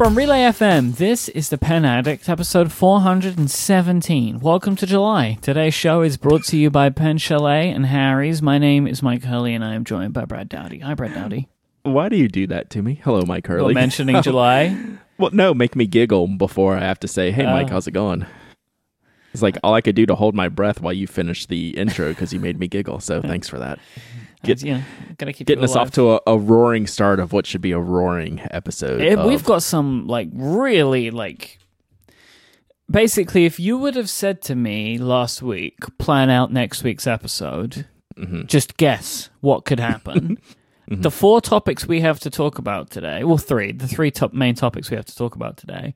From Relay FM, this is the Pen Addict, episode 417. Welcome to July. Today's show is brought to you by Pen Chalet and Harry's. My name is Myke Hurley, and I am joined by Brad Dowdy. Hi, Brad Dowdy. Why do you do that to me? Hello, Myke You're Hurley. mentioning July. well, no, make me giggle before I have to say, "Hey, Myke, Oh. how's it going?" It's like all I could do to hold my breath while you finished the intro because you made me giggle. So thanks for that. Get- you know, gotta keep Getting us off to a, a roaring start of what should be a roaring episode. Eh, of- We've got some, like, really, like. Basically, if you would have said to me last week, plan out next week's episode, Mhm. just guess what could happen. Mm-hmm. The four topics we have to talk about today, well, three, the three top main topics we have to talk about today,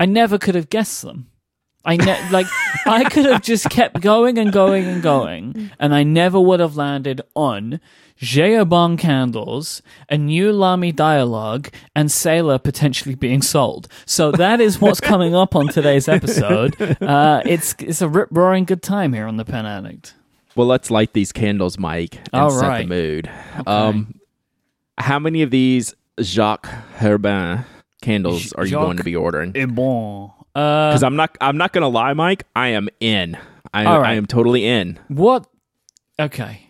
I never could have guessed them. I ne- like I could have just kept going and going and going, and I never would have landed on J. Herbin candles, a new Lamy dialog, and Sailor potentially being sold. So that is what's coming up on today's episode. Uh, it's it's a rip roaring good time here on the Pen Addict. well, let's light these candles, Myke, and All set right. the mood. Um, how many of these Jacques Herbin candles J- are you going to be ordering? Uh, Because I'm not, I'm not gonna lie, Myke. I am in. I, right. I am totally in. What? Okay.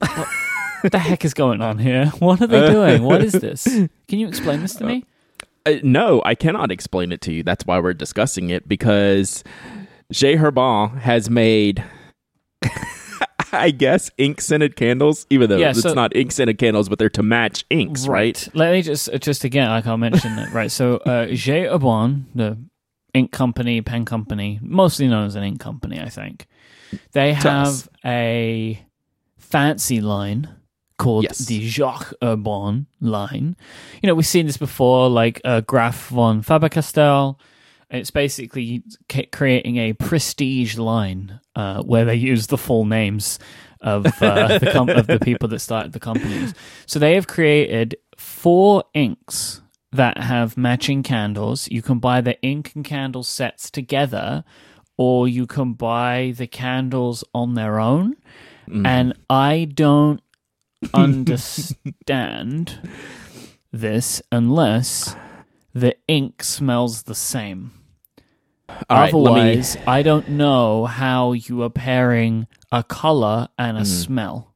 What the heck is going on here? What are they doing? What is this? Can you explain this to me? Uh, no, I cannot explain it to you. That's why we're discussing it because J. Herbin has made, I guess, ink scented candles, even though Yeah, it's not ink scented candles, but they're to match inks, right? Let me just just again, like I'll mention it. Right. So, uh, J. Herbin, the ink company, pen company, mostly known as an ink company, I think, they have a fancy line called Yes. the Jacques Herbin line. You know, we've seen this before, like uh, Graf von Faber-Castell. It's basically ca- creating a prestige line uh, where they use the full names of uh, the com- of the people that started the companies. So they have created four inks that have matching candles. You can buy the ink and candle sets together, or you can buy the candles on their own. Mm. And I don't understand this unless the ink smells the same. Right, let me- Otherwise, I don't know how you are pairing a color and a mm. smell.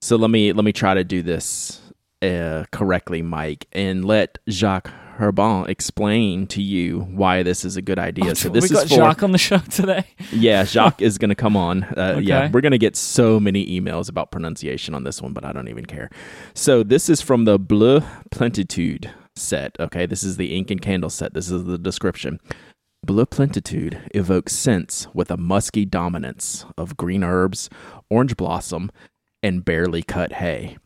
So let me let me try to do this uh, correctly, Myke, and let Jacques Herbin explain to you why this is a good idea. so this we is got for Jacques on the show today. Yeah, Jacques is going to come on. Uh, Yeah, we're going to get so many emails about pronunciation on this one, but I don't even care. So this is from the Bleu Plentitude set. Okay, this is the ink and candle set. This is the description. Bleu Plentitude evokes scents with a musky dominance of green herbs, orange blossom, and barely cut hay.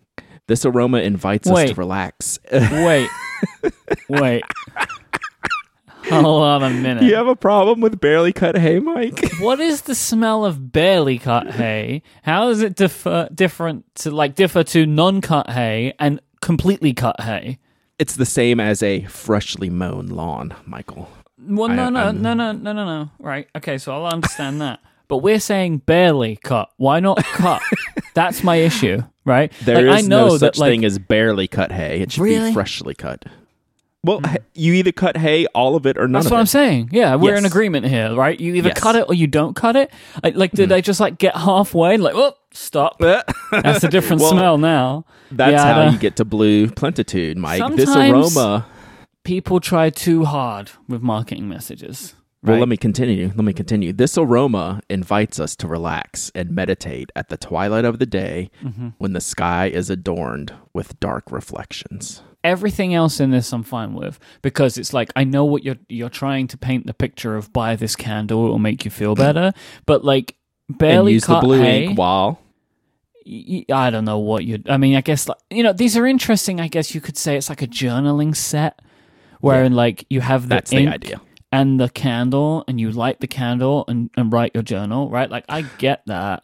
This aroma invites us to relax. Wait, wait. Hold on a minute. you have a problem with barely cut hay, Myke? What is the smell of barely cut hay? How does it differ different to like differ to non-cut hay and completely cut hay? it's the same as a freshly mown lawn, Michael. Well, no, I- no, I'm- no, no, no, no, no. Right. Okay, so I'll understand that. But we're saying barely cut. Why not cut? That's my issue, right? There is like, I know no that such like thing as barely cut hay. It should Really? be freshly cut. Well, hmm. h- you either cut hay, all of it, or none that's of what it. I'm saying. Yeah, we're in agreement here, right? You either Yes. cut it or you don't cut it. Like, like did hmm. they just like get halfway? Like, oh, stop. That's a different Well, smell now. That's Yeah, how know. you get to blue plentitude, Myke. this aroma. People try too hard with marketing messages. Well, right? let me continue. Let me continue. This aroma invites us to relax and meditate at the twilight of the day Mm-hmm. when the sky is adorned with dark reflections. everything else in this I'm fine with because it's like I know what you're you're trying to paint the picture of buy this candle it will make you feel better but like and barely use the cut blue hay, ink while I don't know what you I mean I guess like, you know these are interesting I guess you could say it's like a journaling set wherein like you have the That's the idea. And the candle and you light the candle and, and write your journal right like I get that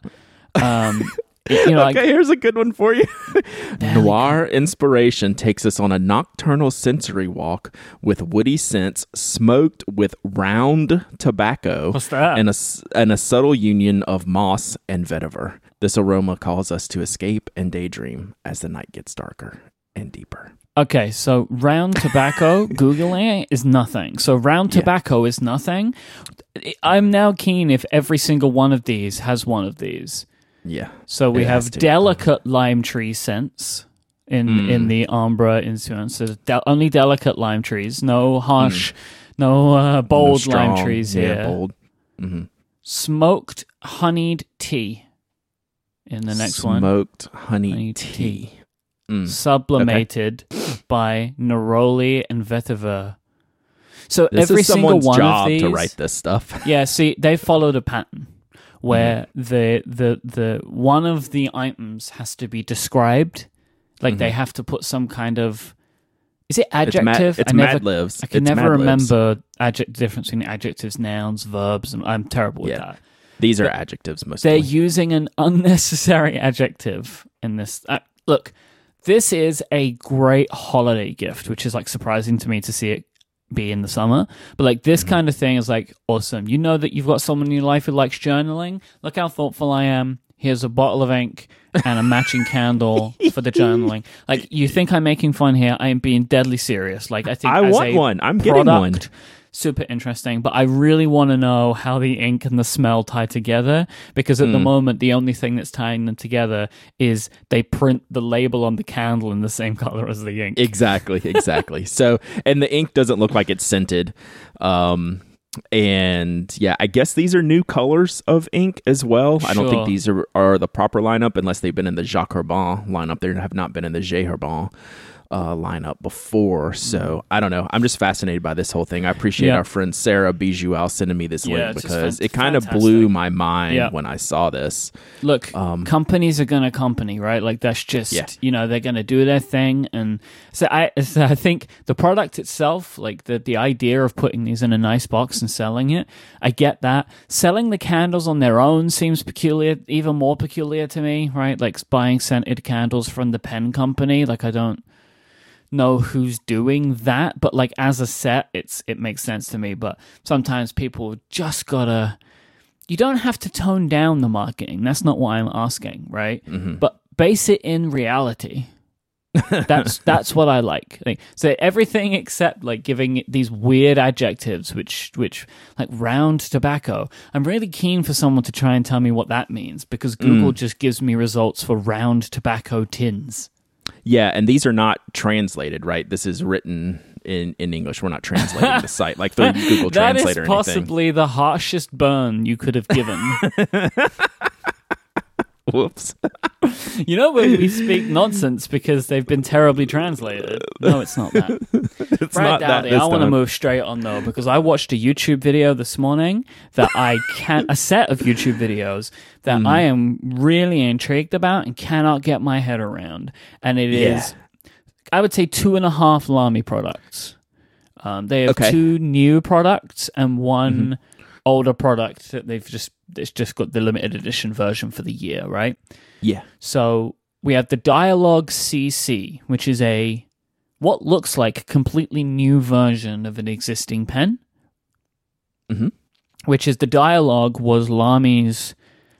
um you know like here's a good one for you. Noir inspiration takes us on a nocturnal sensory walk with woody scents smoked with round tobacco What's that? and a, and a subtle union of moss and vetiver. This aroma calls us to escape and daydream as the night gets darker and deeper. Okay, so round tobacco, Googling it is nothing. So round Yeah. tobacco is nothing. I'm now keen if every single one of these has one of these. Yeah. So we have delicate lime tree scents in Mm. in the Ambra influence. So de- only delicate lime trees, no harsh, no uh, bold No lime strong, trees yeah, here. Bold. hmm Smoked honeyed tea in the next one. Smoked honey, Honey tea. tea. Mm. sublimated by Neroli and Vetiver. So This every is single someone's one job of these, to write this stuff. yeah. See, they followed a pattern where Mm-hmm. the the the one of the items has to be described, like they Mhm. have to put some kind of. Is it Mad, adjective? it's Mad Libs. I can It's never Mad Libs. remember adject difference between adjectives, nouns, verbs, and I'm terrible with Yeah. that. These are adjectives mostly. They're using an unnecessary adjective in this. Uh, look, this is a great holiday gift, which is like surprising to me to see it be in the summer. But like this mm-hmm. kind of thing is like awesome. You know that you've got someone in your life who likes journaling. Look how thoughtful I am. Here's a bottle of ink and a matching candle for the journaling. Like you think I'm making fun here? I am being deadly serious. Like I think I want a one. I'm getting one. Super interesting but i really want to know how the ink and the smell tie together because at the Hmm. moment the only thing that's tying them together is they print the label on the candle in the same color as the ink Exactly, exactly. so, and the ink doesn't look like it's scented. Um, and yeah, I guess these are new colors of ink as well. I don't think these are, are the proper lineup unless they've been in the Jacques Herbin lineup. They have not been in the J Herbin uh, lineup before. So I don't know. I'm just fascinated by this whole thing. I appreciate Yeah. our friend Sarah Bijoux sending me this Yeah, link it's because fan- it kind of blew my mind Yeah. when I saw this. look Um, companies are gonna company right like that's just Yeah. you know they're gonna do their thing and so i so i think the product itself like the the idea of putting these in a nice box and selling it i get that selling the candles on their own seems peculiar even more peculiar to me right like buying scented candles from the pen company like i don't know who's doing that but like as a set it's it makes sense to me but sometimes people just gotta you don't have to tone down the marketing. That's not what I'm asking, right? mhm. But base it in reality. that's that's what I like. Like, So everything except like giving these weird adjectives, which which like round tobacco. I'm really keen for someone to try and tell me what that means because Google just gives me results for round tobacco tins. Yeah, and these are not translated, right? This is written in, in English. We're not translating the site like through Google That Translate is possibly the harshest burn you could have given. Whoops. You know when we speak nonsense because they've been terribly translated. No, it's not that. It's Brad not that Dowdy, this I want to move straight on though because I watched a YouTube video this morning that I can't—a set of YouTube videos that Mm. I am really intrigued about and cannot get my head around, and it is, Yeah. I would say two and a half Lamy products. Um, they have Okay. two new products and one older product that they've just it's just got the limited edition version for the year, right? Yeah. So we have the Dialog CC, which is a what looks like a completely new version of an existing pen. Mhm. Which is the Dialog was Lamy's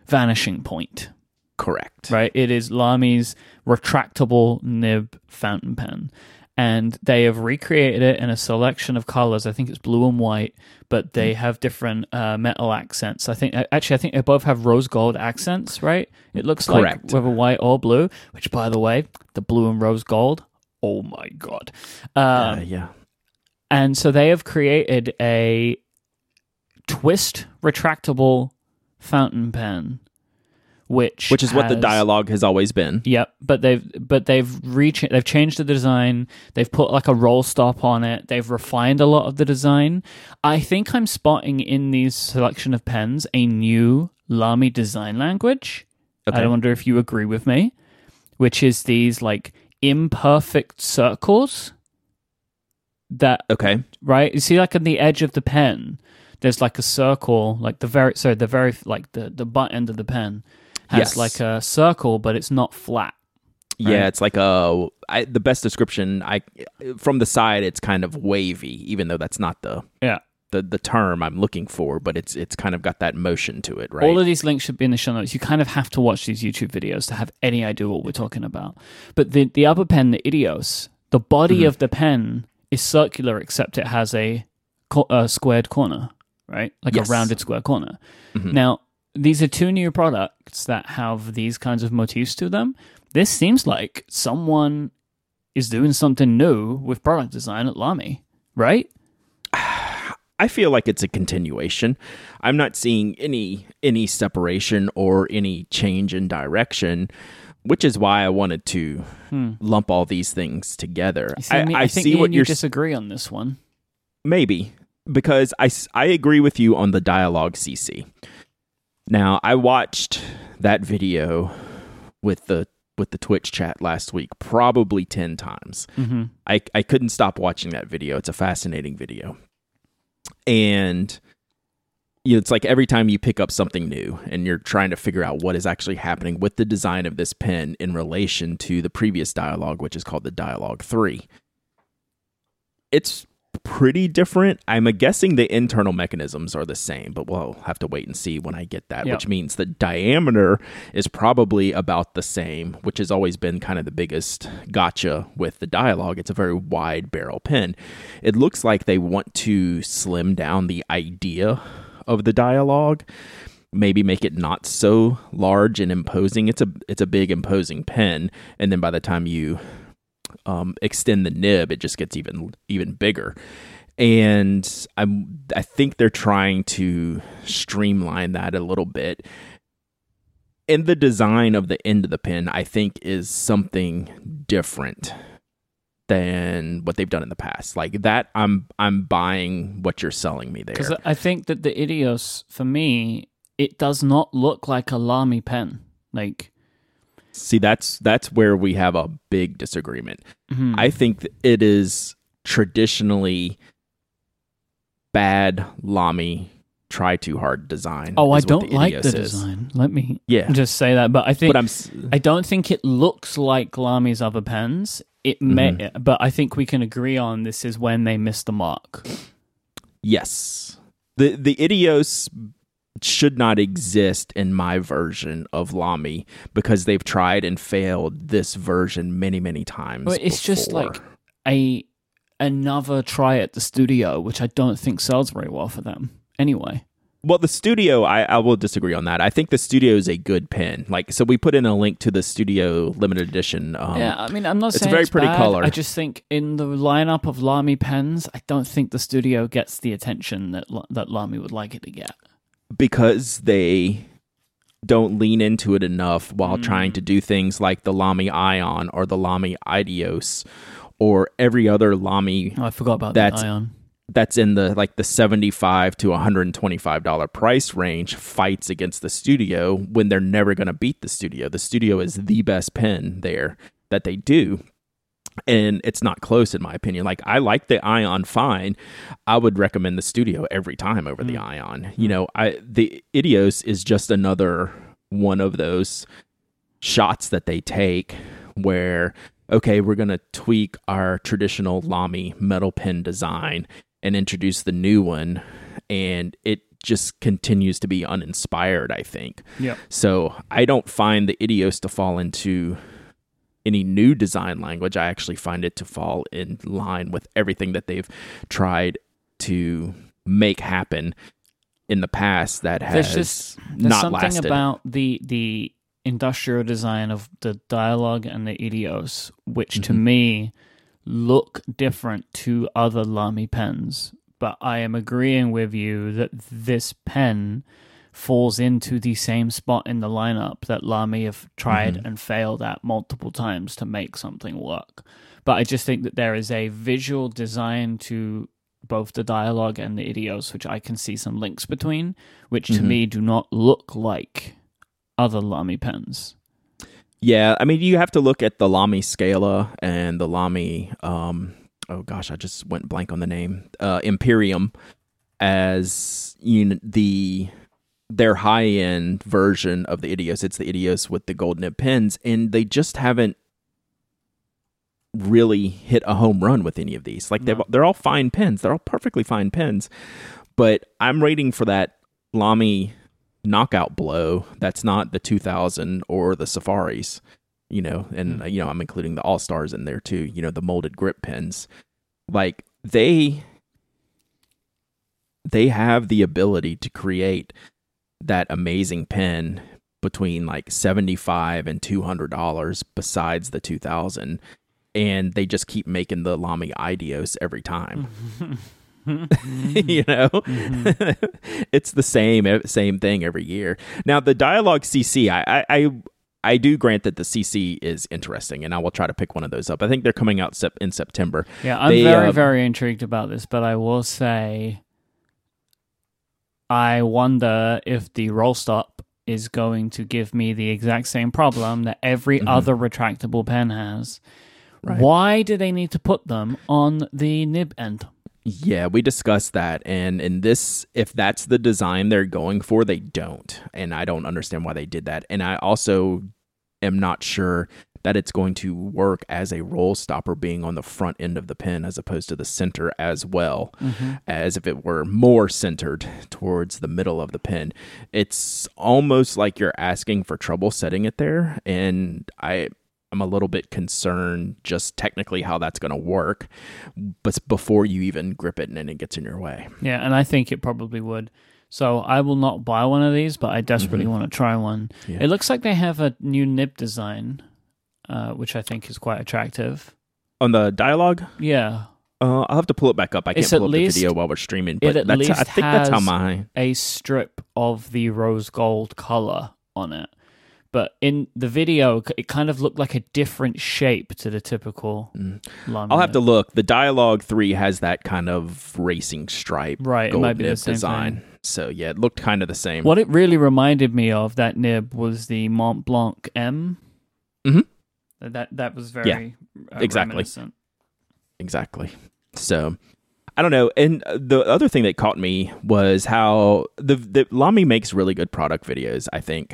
vanishing point, Correct. right? It is Lamy's retractable nib fountain pen. And they have recreated it in a selection of colors. I think it's blue and white, but they have different uh, metal accents. I think actually, I think they both have rose gold accents, right? It looks Correct. like whether white or blue. Which, by the way, the blue and rose gold. Oh my god! Um, Uh, yeah. and so they have created a twist retractable fountain pen, which Which is what the dialog has always been. Yep, but they've but they've reach they've changed the design. They've put like a roll stop on it. They've refined a lot of the design. I think I'm spotting in these selection of pens a new Lamy design language. Okay. I wonder if you agree with me, which is these like imperfect circles that Okay. right? You see, like on the edge of the pen, there's like a circle, like the very sorry, the very like the the butt end of the pen has Yes. like a circle, but it's not flat. Yeah, it's like a I, the best description. I from the side, it's kind of wavy, even though that's not the Yeah. the, the term I'm looking for. But it's it's kind of got that motion to it, right? All of these links should be in the show notes. You kind of have to watch these YouTube videos to have any idea what we're talking about. But the the upper pen, the Idios, the body Mhm. of the pen is circular except it has a, co- a squared corner, right? Like Yes. a rounded square corner. Mhm. Now, these are two new products that have these kinds of motifs to them. This seems like someone is doing something new with product design at Lamy, right? I feel like it's a continuation. I'm not seeing any any separation or any change in direction, which is why I wanted to lump all these things together. Hmm. See, I, I I think see what you disagree on this one. maybe because I I agree with you on the dialog CC. Now I watched that video with the with the Twitch chat last week probably ten times. hmm I, I couldn't stop watching that video. It's a fascinating video. And you know, it's like every time you pick up something new and you're trying to figure out what is actually happening with the design of this pen in relation to the previous dialog, which is called the Dialog 3. It's pretty different. I'm guessing the internal mechanisms are the same, but we'll have to wait and see when I get that, Yeah. which means the diameter is probably about the same, which has always been kind of the biggest gotcha with the dialog. It's a very wide barrel pen. It looks like they want to slim down the idea of the dialog maybe make it not so large and imposing it's a it's a big imposing pen and then by the time you um, extend the nib it just gets even even bigger. And i'm i think they're trying to streamline that a little bit. And the design of the end of the pen i think is something different than what they've done in the past. Like that i'm i'm buying what you're selling me there. Because I think that the Idios, for me, it does not look like a Lamy pen. Like, See, that's that's where we have a big disagreement. mhm. I think it is traditionally bad Lamy try too hard design. oh, I don't like the is. design. Let me Yeah, just say that. But I think but I'm I don't think it looks like Lamy's other pens. It may, Mm-hmm. but I think we can agree on this is when they missed the mark. yes. The the Idios should not exist in my version of Lamy because they've tried and failed this version many many times. But it's just like a another try at the studio, which I don't think sells very well for them. Anyway, Well, the studio, I, I will disagree on that. I think the studio is a good pen. Like, so we put in a link to the studio limited edition. Um, yeah, I mean, I'm not saying it's a saying very it's pretty bad. color. I just think in the lineup of Lamy pens, I don't think the studio gets the attention that that Lamy would like it to get. Because they don't lean into it enough while Mm. trying to do things like the Lamy Aion or the Lamy Idios or every other Lamy Oh, I forgot about That's- that aion. that's in the like the 75 to 125 dollar price range fights against the studio when they're never going to beat the studio the studio is the best pen there that they do and it's not close in my opinion. Like i like the aion fine. I would recommend the studio every time over the mm. aion. You mm. know i the idios is just another one of those shots that they take where okay we're going to tweak our traditional lamy metal pen design and introduce the new one and it just continues to be uninspired i think. Yeah. so i don't find the idios to fall into any new design language i actually find it to fall in line with everything that they've tried to make happen in the past that has There's just there's not something lasted about the the industrial design of the dialog and the idios, which to Mm-hmm. me look different to other Lamy pens. But I am agreeing with you that this pen falls into the same spot in the lineup that Lamy have tried Mm-hmm. and failed at multiple times to make something work. But I just think that there is a visual design to both the dialog and the idios, which I can see some links between, which to Mhm. me do not look like other Lamy pens. Yeah, I mean, you have to look at the Lamy Scala and the Lamy. Um, oh gosh, I just went blank on the name. Uh, Imporium as you know, the their high end version of the Idios. It's the Idios with the gold nib pins, and they just haven't really hit a home run with any of these. Like they're No. they're all fine pens. They're all perfectly fine pens, but I'm waiting for that Lamy knockout blow that's not the 2000 or the safaris you know, and Mm. you know I'm including the All Stars in there too. You know, the molded grip pens, like they they have the ability to create that amazing pen between like 75 and 200 dollars besides the 2000 and they just keep making the lamy ideos every time you know it's the same same thing every year now the dialog cc I, I i do grant that the CC is interesting, and I will try to pick one of those up. I think they're coming out sep- in September. Yeah, I'm They, very, uh, very intrigued about this, but I will say I wonder if the roll stop is going to give me the exact same problem that every Mhm. other retractable pen has. Right. Why do they need to put them on the nib end? Yeah, we discussed that, and in this, if that's the design they're going for, they don't, and I don't understand why they did that. And I also am not sure that it's going to work as a roll stopper being on the front end of the pin as opposed to the center as well, as if it were more centered towards the middle of the pin. It's almost like you're asking for trouble setting it there, and I. I'm a little bit concerned just technically how that's going to work, but before you even grip it and then it gets in your way. Yeah, and I think it probably would. So I will not buy one of these, but I desperately want to try one. Mm-hmm. Yeah. It looks like they have a new nib design, uh, which I think is quite attractive. On the dialog, Yeah, uh, I'll have to pull it back up. I can't It's pull up the video while we're streaming, it but at that's, I least think that's how my a strip of the rose gold color on it. But in the video, it kind of looked like a different shape to the typical Mm. I'll have to look. The dialog three has that kind of racing stripe, Right, it gold might be the same design. thing. So yeah, it looked kind of the same. What it really reminded me of that nib was the Mont Blanc M. Mhm. That that was very uh, exactly. Exactly. So I don't know. And uh, the other thing that caught me was how the the Lamy makes really good product videos. I think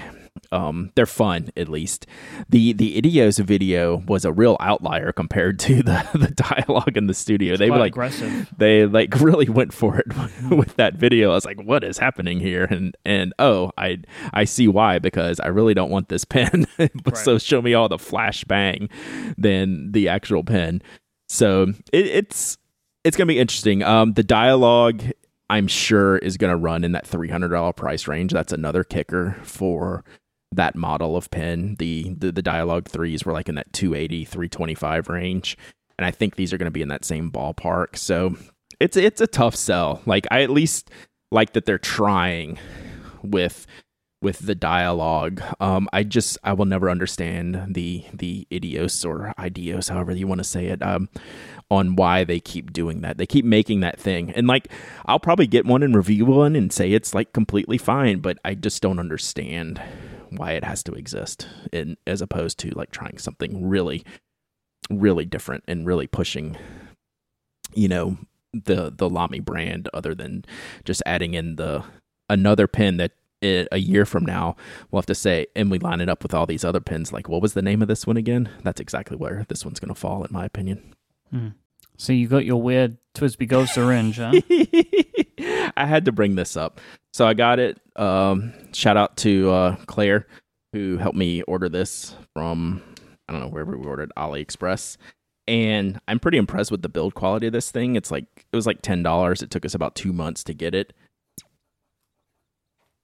um, they're fun at least. the The Idios video was a real outlier compared to the the dialog in the studio. they were like aggressive. they like really went for it with that video. I was like, "What is happening here?" And and oh, I I see why because I really don't want this pen. but so show me all the flash bang than the actual pen. So it, it's it's gonna be interesting. Um, the dialog I'm sure is gonna run in that three hundred dollar price range. That's another kicker for that model of pen. The the, the dialog threes were like in that 280, 325 range. And I think these are gonna be in that same ballpark. So it's it's a tough sell. Like I at least like that they're trying with with the dialog. Um, I just I will never understand the the idios or ideos, however you want to say it, um, on why they keep doing that. They keep making that thing, and like I'll probably get one and review one and say it's like completely fine, but I just don't understand why it has to exist, in as opposed to like trying something really, really different and really pushing, you know, the the Lamy brand, other than just adding in the another pen that it, a year from now we'll have to say and we line it up with all these other pins. Like what was the name of this one again? That's exactly where this one's going to fall in my opinion So you got your weird TWSBI Go syringe, huh? i had to bring this up. So i got it um, shout out to uh, claire who helped me order this from i don't know wherever we ordered aliexpress. And i'm pretty impressed with the build quality of this thing. It's like it was like $10 it took us about two months to get it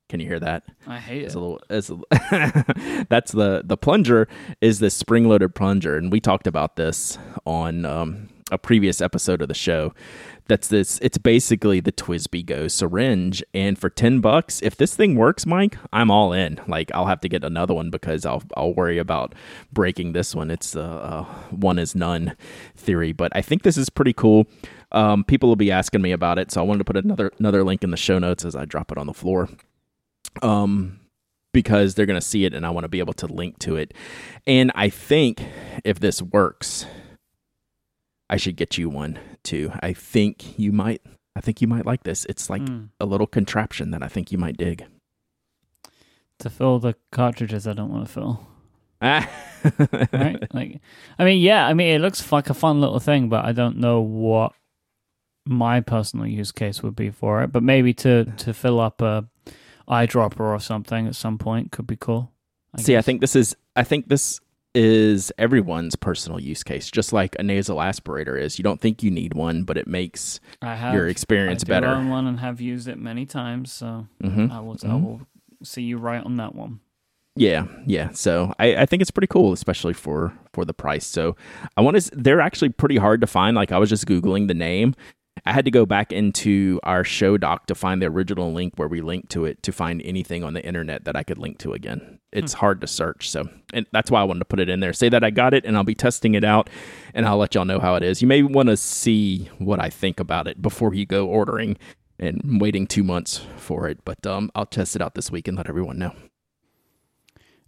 can you hear that I hate It's it. a little. It's a, that's the the plunger is the spring loaded plunger, and we talked about this on um, a previous episode of the show. That's this. It's basically the TWSBI Go syringe, and for ten bucks, if this thing works, Myke, I'm all in. Like I'll have to get another one because I'll I'll worry about breaking this one. It's uh, uh one is none theory, but I think this is pretty cool. Um, people will be asking me about it, so I wanted to put another another link in the show notes as I drop it on the floor um because they're going to see it and I want to be able to link to it. And I think if this works, I should get you one too. I think you might I think you might like this. It's like Mm. a little contraption that I think you might dig. To fill the cartridges I don't want to fill. Ah. Right? like I mean, yeah, I mean it looks like a fun little thing, but I don't know what my personal use case would be for it. But maybe to to fill up a eyedropper or something at some point could be cool. I See, I think this is I think this is everyone's personal use case, just like a nasal aspirator is. You don't think you need one, but it makes I have your experience I do better. own one and have used it many times, so Mhm. I will. I will see you right on that one. Yeah, yeah. So I, I think it's pretty cool, especially for for the price. So I want to. They're actually pretty hard to find. Like I was just googling the name. I had to go back into our show doc to find the original link where we linked to it to find anything on the internet that I could link to again. It's hard to search, so and that's why I wanted to put it in there. Say that I got it, and I'll be testing it out, and I'll let y'all know how it is. You may want to see what I think about it before you go ordering and waiting two months for it. But um, I'll test it out this week and let everyone know.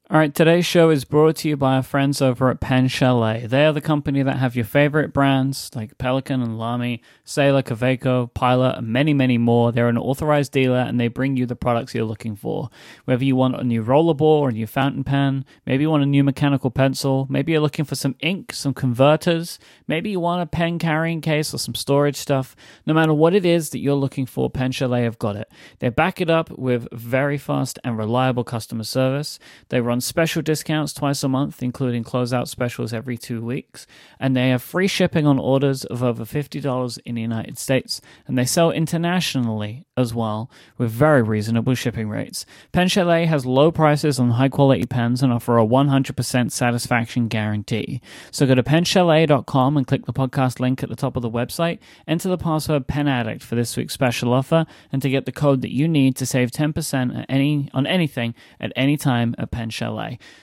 All right, today's show is brought to you by our friends over at Pen Chalet. They are the company that have your favorite brands like Pelikan and Lamy, Sailor, Kaweco, Pilot, and many, many more. They're an authorized dealer and they bring you the products you're looking for. Whether you want a new rollerball or a new fountain pen, maybe you want a new mechanical pencil, maybe you're looking for some ink, some converters, maybe you want a pen carrying case or some storage stuff. No matter what it is that you're looking for, Pen Chalet have got it. They back it up with very fast and reliable customer service. They run special discounts twice a month, including closeout specials every two weeks. And they have free shipping on orders of over $50 in the United States. And they sell internationally as well with very reasonable shipping rates. Pen Chalet has low prices on high quality pens and offer a 100% satisfaction guarantee. So go to penchalet.com and click the podcast link at the top of the website. Enter the password PenAddict for this week's special offer and to get the code that you need to save 10% at any on anything at any time at Pen Chalet.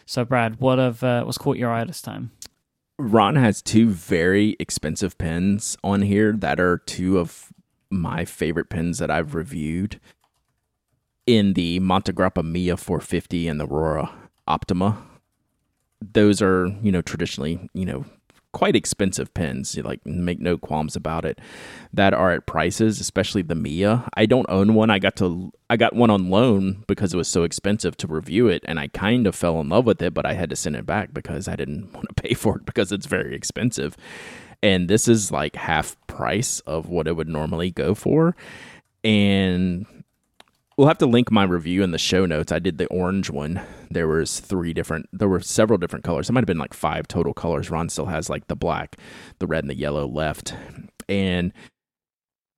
So Brad, what have uh, what's caught your eye this time? Ron has two very expensive pens on here that are two of my favorite pens that I've reviewed in the Montegrappa Mia 450 and the Aurora Optima. Those are, you know, traditionally, you know, quite expensive pens. You, Like, make no qualms about it. That are at prices, especially the Mia. I don't own one. I got to, I got one on loan because it was so expensive to review it, and I kind of fell in love with it, but I had to send it back because I didn't want to pay for it because it's very expensive. And this is like half price of what it would normally go for, and we'll have to link my review in the show notes. I did the orange one. There was three different there were several different colors. It might have been like five total colors. Ron still has like the black, the red and the yellow left. And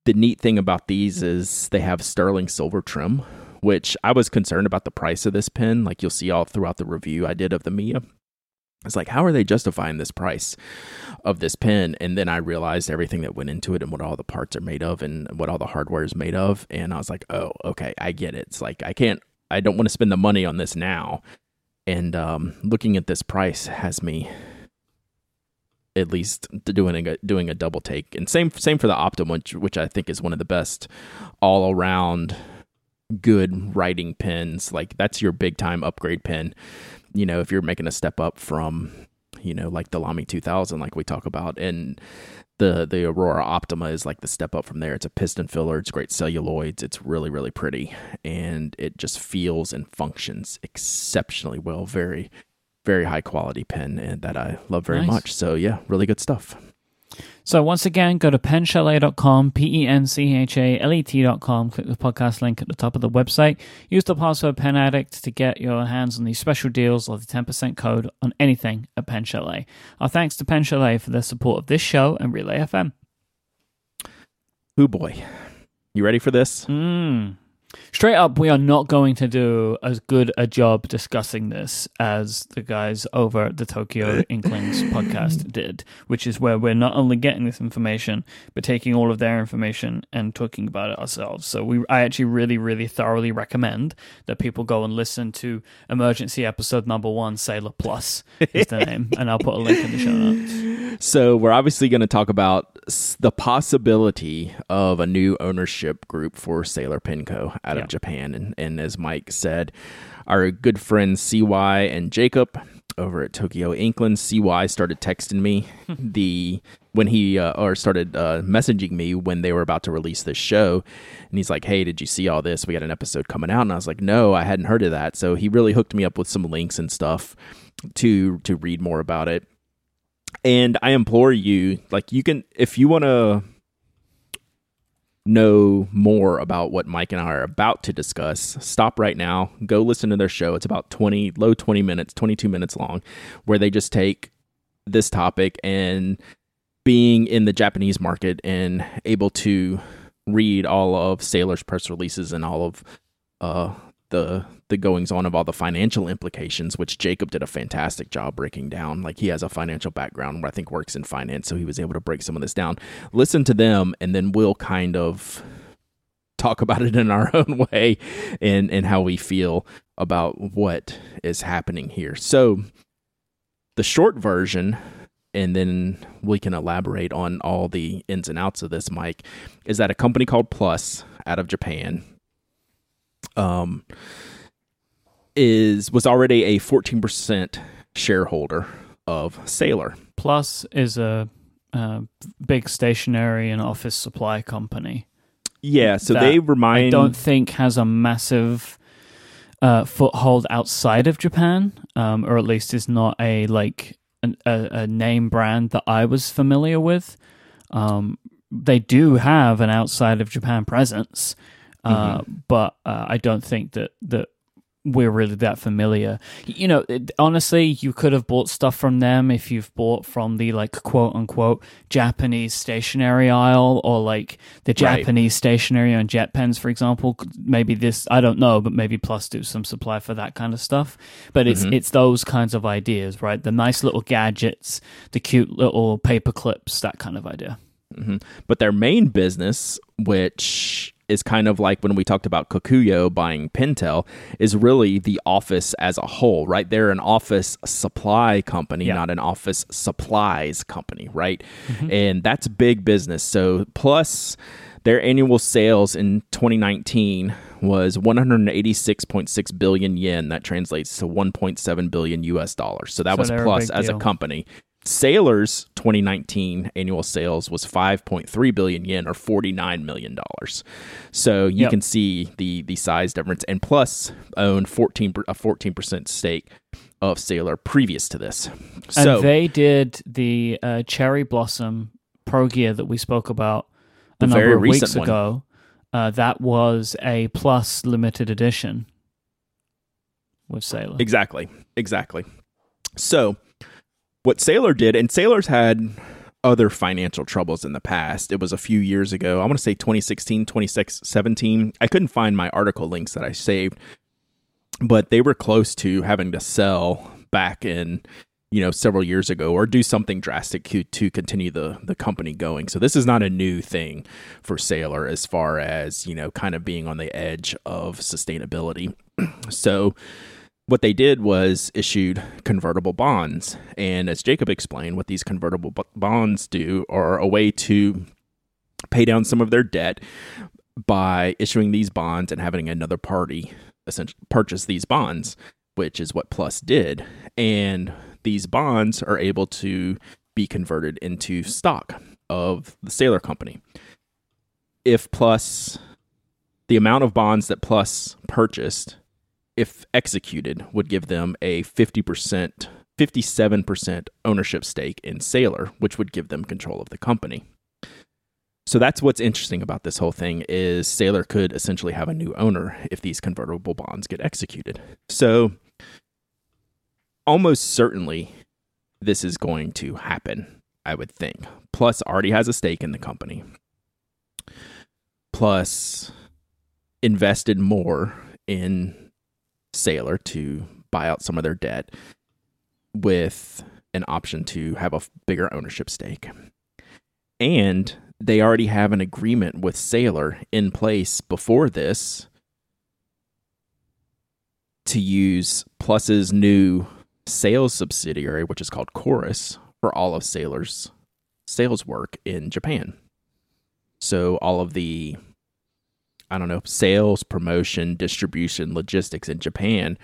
the neat thing about these is they have sterling silver trim, which I was concerned about the price of this pen. Like you'll see all throughout the review I did of the Mia. It's like, how are they justifying this price of this pen? And then I realized everything that went into it and what all the parts are made of and what all the hardware is made of. And I was like, oh, okay, I get it. It's like, I can't, I don't want to spend the money on this now. And um, looking at this price has me at least doing a doing a double take. And same same for the Optima, which, which I think is one of the best all around good writing pens. Like that's your big time upgrade pen. You know, if you're making a step up from, you know, like the Lamy 2000, like we talk about, and the the Aurora Optima is like the step up from there. It's a piston filler. It's great celluloids. It's really really pretty, and it just feels and functions exceptionally well. Very very high quality pen, and that I love very Nice. much. So yeah, really good stuff. So once again, go to penchalet.com, P-E-N-C-H-A-L-E-T.com, click the podcast link at the top of the website. Use the password PenAddict to get your hands on these special deals or the 10% code on anything at Pen Chalet. Our thanks to Pen Chalet for their support of this show and Relay FM. Ooh boy, you ready for this? Mm. Straight up, we are not going to do as good a job discussing this as the guys over at the Tokyo Inklings podcast did, which is where we're not only getting this information, but taking all of their information and talking about it ourselves. So we, I actually really, really thoroughly recommend that people go and listen to emergency episode number one, Sailor Plus is the name, and I'll put a link in the show notes. So we're obviously going to talk about the possibility of a new ownership group for Sailor Pen Co. out Yeah. of Japan, and, and as Myke said, our good friends CY and Jacob over at Tokyo Inklings, CY started texting me the when he uh, or started uh, messaging me when they were about to release this show, and he's like, "Hey, did you see all this? We got an episode coming out." And I was like, "No, I hadn't heard of that." So he really hooked me up with some links and stuff to to read more about it and I implore you, like you can, if you want to know more about what Myke and I are about to discuss, stop right now, go listen to their show. It's about 20, low 20 minutes, 22 minutes long, where they just take this topic and being in the Japanese market and able to read all of Sailor's press releases and all of uh, the the goings on of all the financial implications, which Jacob did a fantastic job breaking down. Like he has a financial background I think works in finance, so he was able to break some of this down. Listen to them, and then we'll kind of talk about it in our own way and and how we feel about what is happening here. So the short version and then we can elaborate on all the ins and outs of this mike is that a company called plus out of japan um is was already a 14% shareholder of Sailor. Plus is a, a big stationery and office supply company. Yeah, so they remind I don't think has a massive uh, foothold outside of Japan, um, or at least is not a like an, a, a, name brand that I was familiar with. Um, they do have an outside of Japan presence, uh, mm-hmm. but uh, I don't think that that we're really that familiar. You know, it, honestly, you could have bought stuff from them if you've bought from the like quote unquote Japanese stationery aisle or like the Japanese right. stationery on JetPens, for example. Maybe this, I don't know, but maybe Plus do some supply for that kind of stuff. But it's mm-hmm. it's those kinds of ideas, right? The nice little gadgets, the cute little paper clips, that kind of idea. Mm-hmm. But their main business, which is kind of like when we talked about Kokuyo buying Pentel, is really the office as a whole, right? They're an office supply company, yeah. not an office supplies company, right? Mm-hmm. And that's big business. So, plus their annual sales in 2019 was 186.6 billion yen. That translates to 1.7 billion US dollars. So that so was plus a as a company. Sailor's 2019 annual sales was 5.3 billion yen or 49 million dollars. So you yep. can see the the size difference and plus own 14 a 14% stake of Sailor previous to this. So and they did the uh, cherry blossom pro gear that we spoke about a number of weeks one. ago. Uh, that was a plus limited edition with Sailor. Exactly. Exactly. So what Sailor did, and Sailor's had other financial troubles in the past. It was a few years ago. I want to say 2016, 2017. I couldn't find my article links that I saved, but they were close to having to sell back in you know several years ago or do something drastic to, continue the the company going so this is not a new thing for sailor as far as you know kind of being on the edge of sustainability so what they did was issued convertible bonds. And as Jacob explained, what these convertible b- bonds do are a way to pay down some of their debt by issuing these bonds and having another party essentially purchase these bonds, which is what Plus did. And these bonds are able to be converted into stock of the Sailor Company. If Plus, the amount of bonds that Plus purchased if executed, would give them a 50%, 57% ownership stake in Sailor, which would give them control of the company. So that's what's interesting about this whole thing is Sailor could essentially have a new owner if these convertible bonds get executed. So almost certainly this is going to happen, I would think. Plus already has a stake in the company. Plus invested more in Sailor to buy out some of their debt with an option to have a bigger ownership stake. And they already have an agreement with Sailor in place before this to use Plus's new sales subsidiary, which is called Chorus, for all of Sailor's sales work in Japan. So all of the I don't know, sales, promotion, distribution, logistics in Japan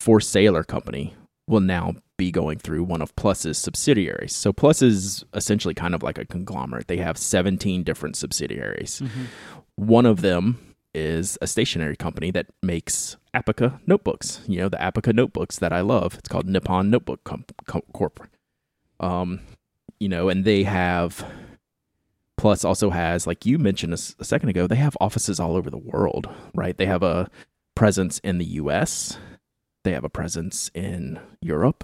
for Sailor Company will now be going through one of Plus's subsidiaries. So Plus is essentially kind of like a conglomerate. They have 17 different subsidiaries. Mm-hmm. One of them is a stationery company that makes Apica notebooks. You know, the Apica notebooks that I love. It's called Nippon Notebook Corp. Um, you know, and they have Plus also has, like you mentioned a, a second ago, they have offices all over the world, right? They have a presence in the U.S. They have a presence in Europe.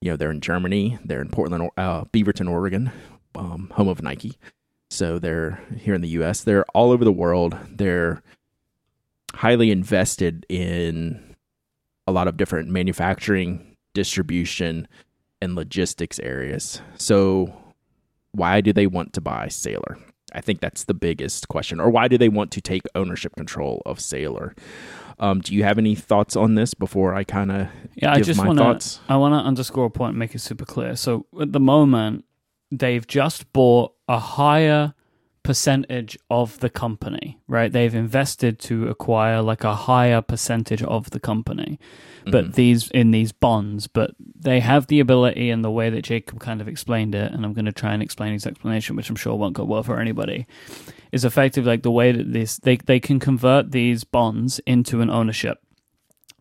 You know, they're in Germany. They're in Portland, uh, Beaverton, Oregon, um, home of Nike. So they're here in the U.S. They're all over the world. They're highly invested in a lot of different manufacturing, distribution, and logistics areas. So why do they want to buy Sailor? I think that's the biggest question. Or why do they want to take ownership control of Sailor? Um, do you have any thoughts on this before I kind of yeah, give I just want thoughts? to I want to underscore a point and make it super clear. So at the moment, they've just bought a higher percentage of the company, right? They've invested to acquire like a higher percentage of the company, but Mhm. these in these bonds, but they have the ability and the way that Jacob kind of explained it, and I'm going to try and explain his explanation, which I'm sure won't go well for anybody, is effective like the way that this they they can convert these bonds into an ownership.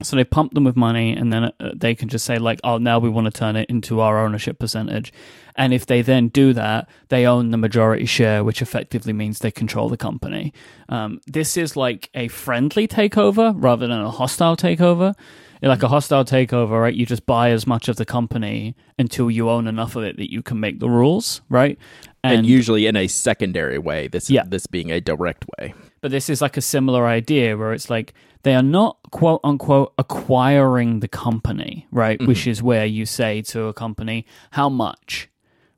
So they pump them with money, and then uh, they can just say like, "Oh, now we want to turn it into our ownership percentage." And if they then do that, they own the majority share, which effectively means they control the company. Um, this is like a friendly takeover rather than a hostile takeover. Like a hostile takeover, right? You just buy as much of the company until you own enough of it that you can make the rules, right? and, usually in a secondary way. This Yeah. this being a direct way. But this is like a similar idea where it's like they are not quote unquote acquiring the company, right? Mm-hmm. Which is where you say to a company, how much?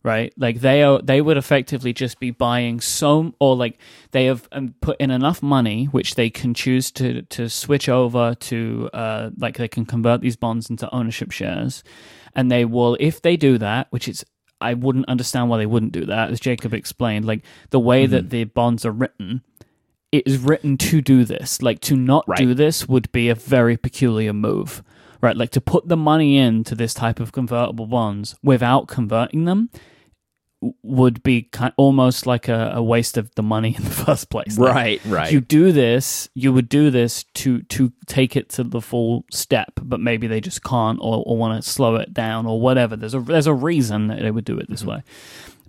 Right? Like they are they would effectively just be buying some or like they have um, put in enough money which they can choose to to switch over to uh like they can convert these bonds into ownership shares and they will if they do that, which is I wouldn't understand why they wouldn't do that, as Jacob explained. Like the way that the bonds are written, it is written to do this. Like to not Right. do this would be a very peculiar move, right? Like to put the money into this type of convertible bonds without converting them would be kind almost like a, a waste of the money in the first place. Like, Right, right. you do this, you would do this to to take it to the full step, but maybe they just can't or, or want to slow it down or whatever. There's a there's a reason that they would do it this mm-hmm. way.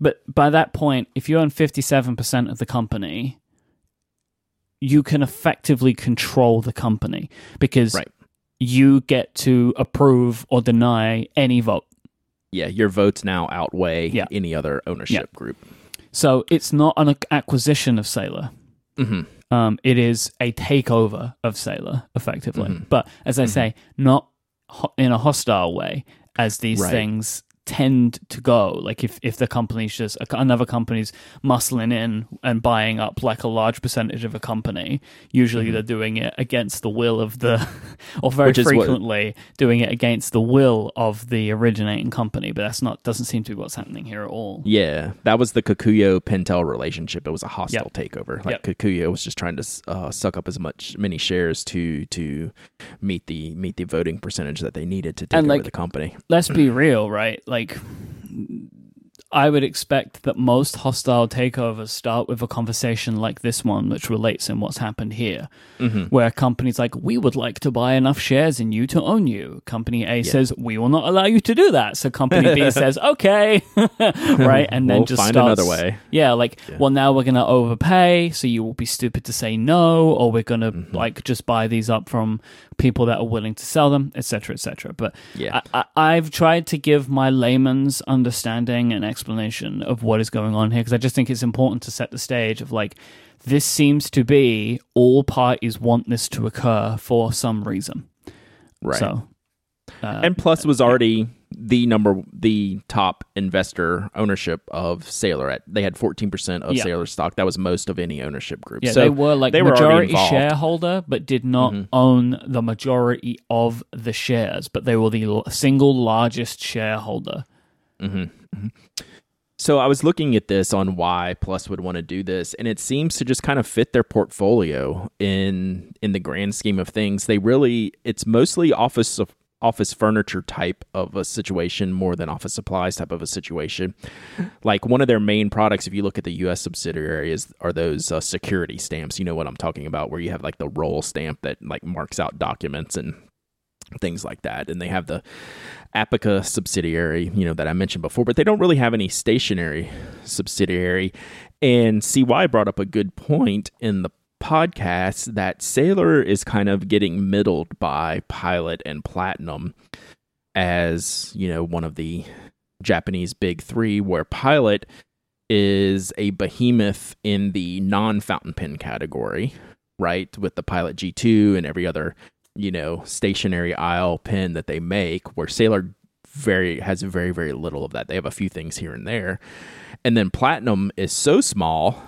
But by that point, if you own fifty seven percent of the company, you can effectively control the company because Right. you get to approve or deny any vote. Yeah, your votes now outweigh Yeah. any other ownership group. So it's not an acquisition of Sailor. hmm Um, it is a takeover of Sailor, effectively. Mhm. But as I say, not ho- in a hostile way, as these Right. things tend to go. Like if, if the company's just another company's muscling in and buying up like a large percentage of a company, usually they're doing it against the will of the, or very Mm-hmm. Which is what- frequently doing it against the will of the originating company. But that's not doesn't seem to be what's happening here at all. Yeah, that was the Kokuyo Pentel relationship. It was a hostile takeover. Like Yep. Kokuyo was just trying to uh, suck up as much many shares to to meet the meet the voting percentage that they needed to take And, over like, the company. let's be real, right? Like, like I would expect that most hostile takeovers start with a conversation like this one, which relates in what's happened here, Mhm. where companies like, we would like to buy enough shares in you to own you. Company A says, we will not allow you to do that. So company B says, okay, right? And then We'll just find starts, another way. Yeah, like, well, now we're going to overpay, so you will be stupid to say no, or we're going to Mm-hmm. like just buy these up from people that are willing to sell them, etc., etc. But Yeah. I, I've tried to give my layman's understanding and explanation of what is going on here because I just think it's important to set the stage of like this seems to be all parties want this to occur for some reason. Right. So, uh, and Plus was already the number the top investor ownership of Sailor at they had 14% of Yeah. Sailor stock. That was most of any ownership group. yeah, so they were like they majority. Mm-hmm. shareholder, but did not own the majority of the shares. But they were the single largest shareholder. So I was looking at this on why Plus would want to do this, and it seems to just kind of fit their portfolio in in the grand scheme of things. They really it's mostly office of office furniture type of a situation more than office supplies type of a situation. Like one of their main products, if you look at the U.S. subsidiary, is are those uh, security stamps. You know what I'm talking about, where you have like the roll stamp that like marks out documents and things like that. And they have the Apica subsidiary, you know, that I mentioned before, but they don't really have any stationary subsidiary. And CY brought up a good point in the podcast that Sailor is kind of getting middled by Pilot and Platinum as, you know, one of the Japanese big three, where Pilot is a behemoth in the non fountain pen category, right? With the Pilot G2 and every other, you know, stationary aisle pen that they make, where Sailor very has very, very little of that. They have a few things here and there. And then Platinum is so small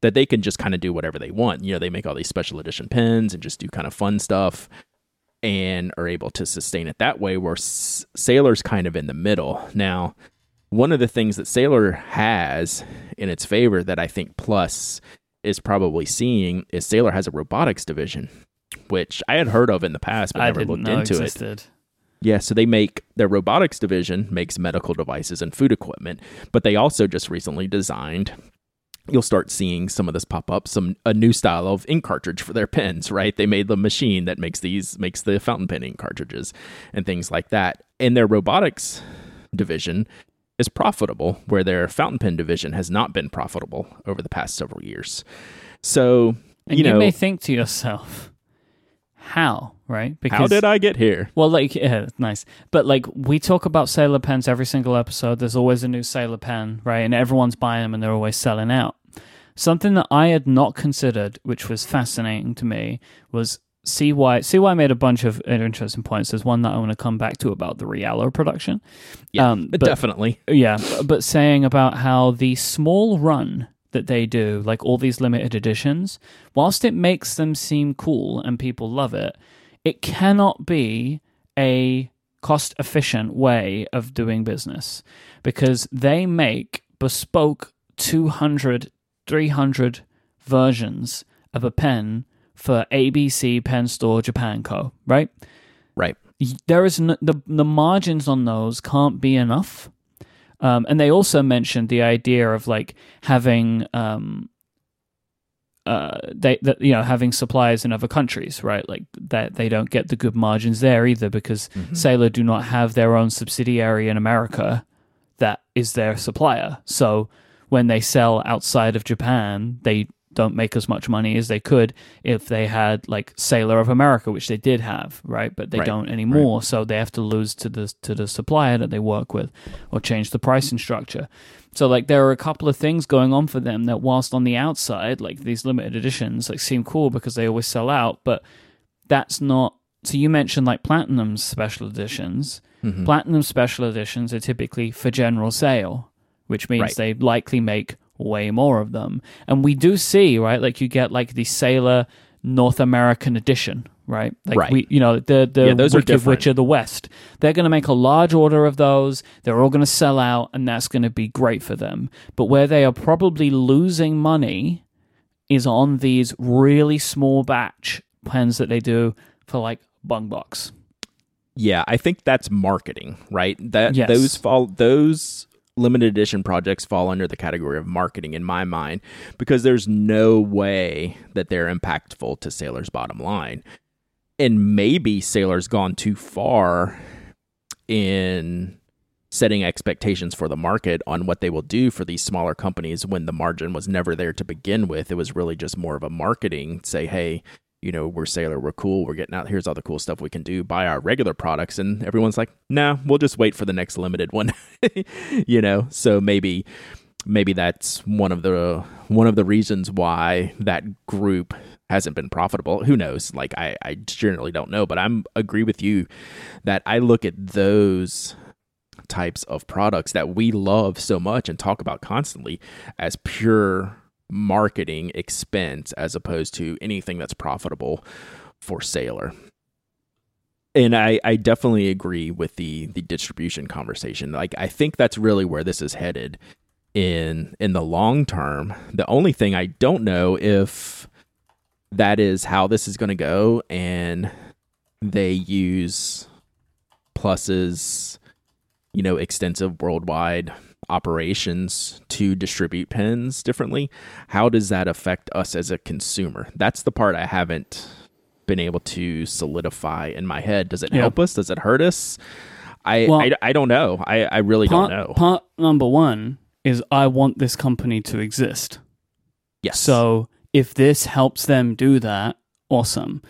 that they can just kind of do whatever they want. You know, they make all these special edition pens and just do kind of fun stuff and are able to sustain it that way where S- Sailor's kind of in the middle. Now, one of the things that Sailor has in its favor that I think Plus is probably seeing is Sailor has a robotics division, which I had heard of in the past but I never looked into it. Yeah, so they make their robotics division makes medical devices and food equipment, but they also just recently designed you'll start seeing some of this pop up some a new style of ink cartridge for their pens, right? They made the machine that makes these makes the fountain pen ink cartridges and things like that. And their robotics division is profitable where their fountain pen division has not been profitable over the past several years. So, And you you, know, may think to yourself, how, right? Because, how did I get here? Well, like, yeah, nice. But like, we talk about Sailor pens every single episode. There's always a new Sailor pen, right? And everyone's buying them and they're always selling out. Something that I had not considered, which was fascinating to me, was see why CY. CY made a bunch of interesting points. There's one that I want to come back to about the Realo production. Yeah, Um, but- definitely. Yeah, but saying about how the small run that they do, like all these limited editions, whilst it makes them seem cool and people love it, it cannot be a cost efficient way of doing business because they make bespoke 200, 300 versions of a pen for ABC Pen Store Japan Co. Right? Right. there is n- the the margins on those can't be enough. Um, and they also mentioned the idea of like having um, uh, they that you know having suppliers in other countries, right? Like that they don't get the good margins there either because Sailor do not have their own subsidiary in America that is their supplier. So when they sell outside of Japan, they don't make as much money as they could if they had like Sailor of America, which they did have, right? But they Right, don't anymore, so they have to lose to the to the supplier that they work with, or change the pricing structure. So like there are a couple of things going on for them that whilst on the outside, like these limited editions, like seem cool because they always sell out, but that's not. So you mentioned like platinum special editions. Mm-hmm. Platinum special editions are typically for general sale, which means Right. they likely make way more of them. And we do see, right, like you get like the Sailor North American edition, right? Like Right. we you know, the the Yeah, those are Wicked different. Witch of the West. They're gonna make a large order of those, they're all gonna sell out, and that's gonna be great for them. But where they are probably losing money is on these really small batch pens that they do for like Bungubox. Yeah, I think that's marketing, right? That Yes. those fall those limited edition projects fall under the category of marketing in my mind because there's no way that they're impactful to Sailor's bottom line. And maybe Sailor's gone too far in setting expectations for the market on what they will do for these smaller companies when the margin was never there to begin with. It was really just more of a marketing say, hey, you know, we're Sailor, we're cool, we're getting out. Here's all the cool stuff we can do. Buy our regular products, and everyone's like, nah, we'll just wait for the next limited one. you know, so maybe maybe that's one of the one of the reasons why that group hasn't been profitable. Who knows? Like I, I generally don't know, but I'm agree with you that I look at those types of products that we love so much and talk about constantly as pure marketing expense as opposed to anything that's profitable for Sailor. And I, I definitely agree with the the distribution conversation. Like I think that's really where this is headed in in the long term. The only thing I don't know if that is how this is going to go and they use pluses you know extensive worldwide operations to distribute pens differently how does that affect us as a consumer that's the part i haven't been able to solidify in my head does it Yeah. help us does it hurt us i Well- I, I don't know i, I really part, don't know Part number one is I want this company to exist. Yes. So if this helps them do that, awesome.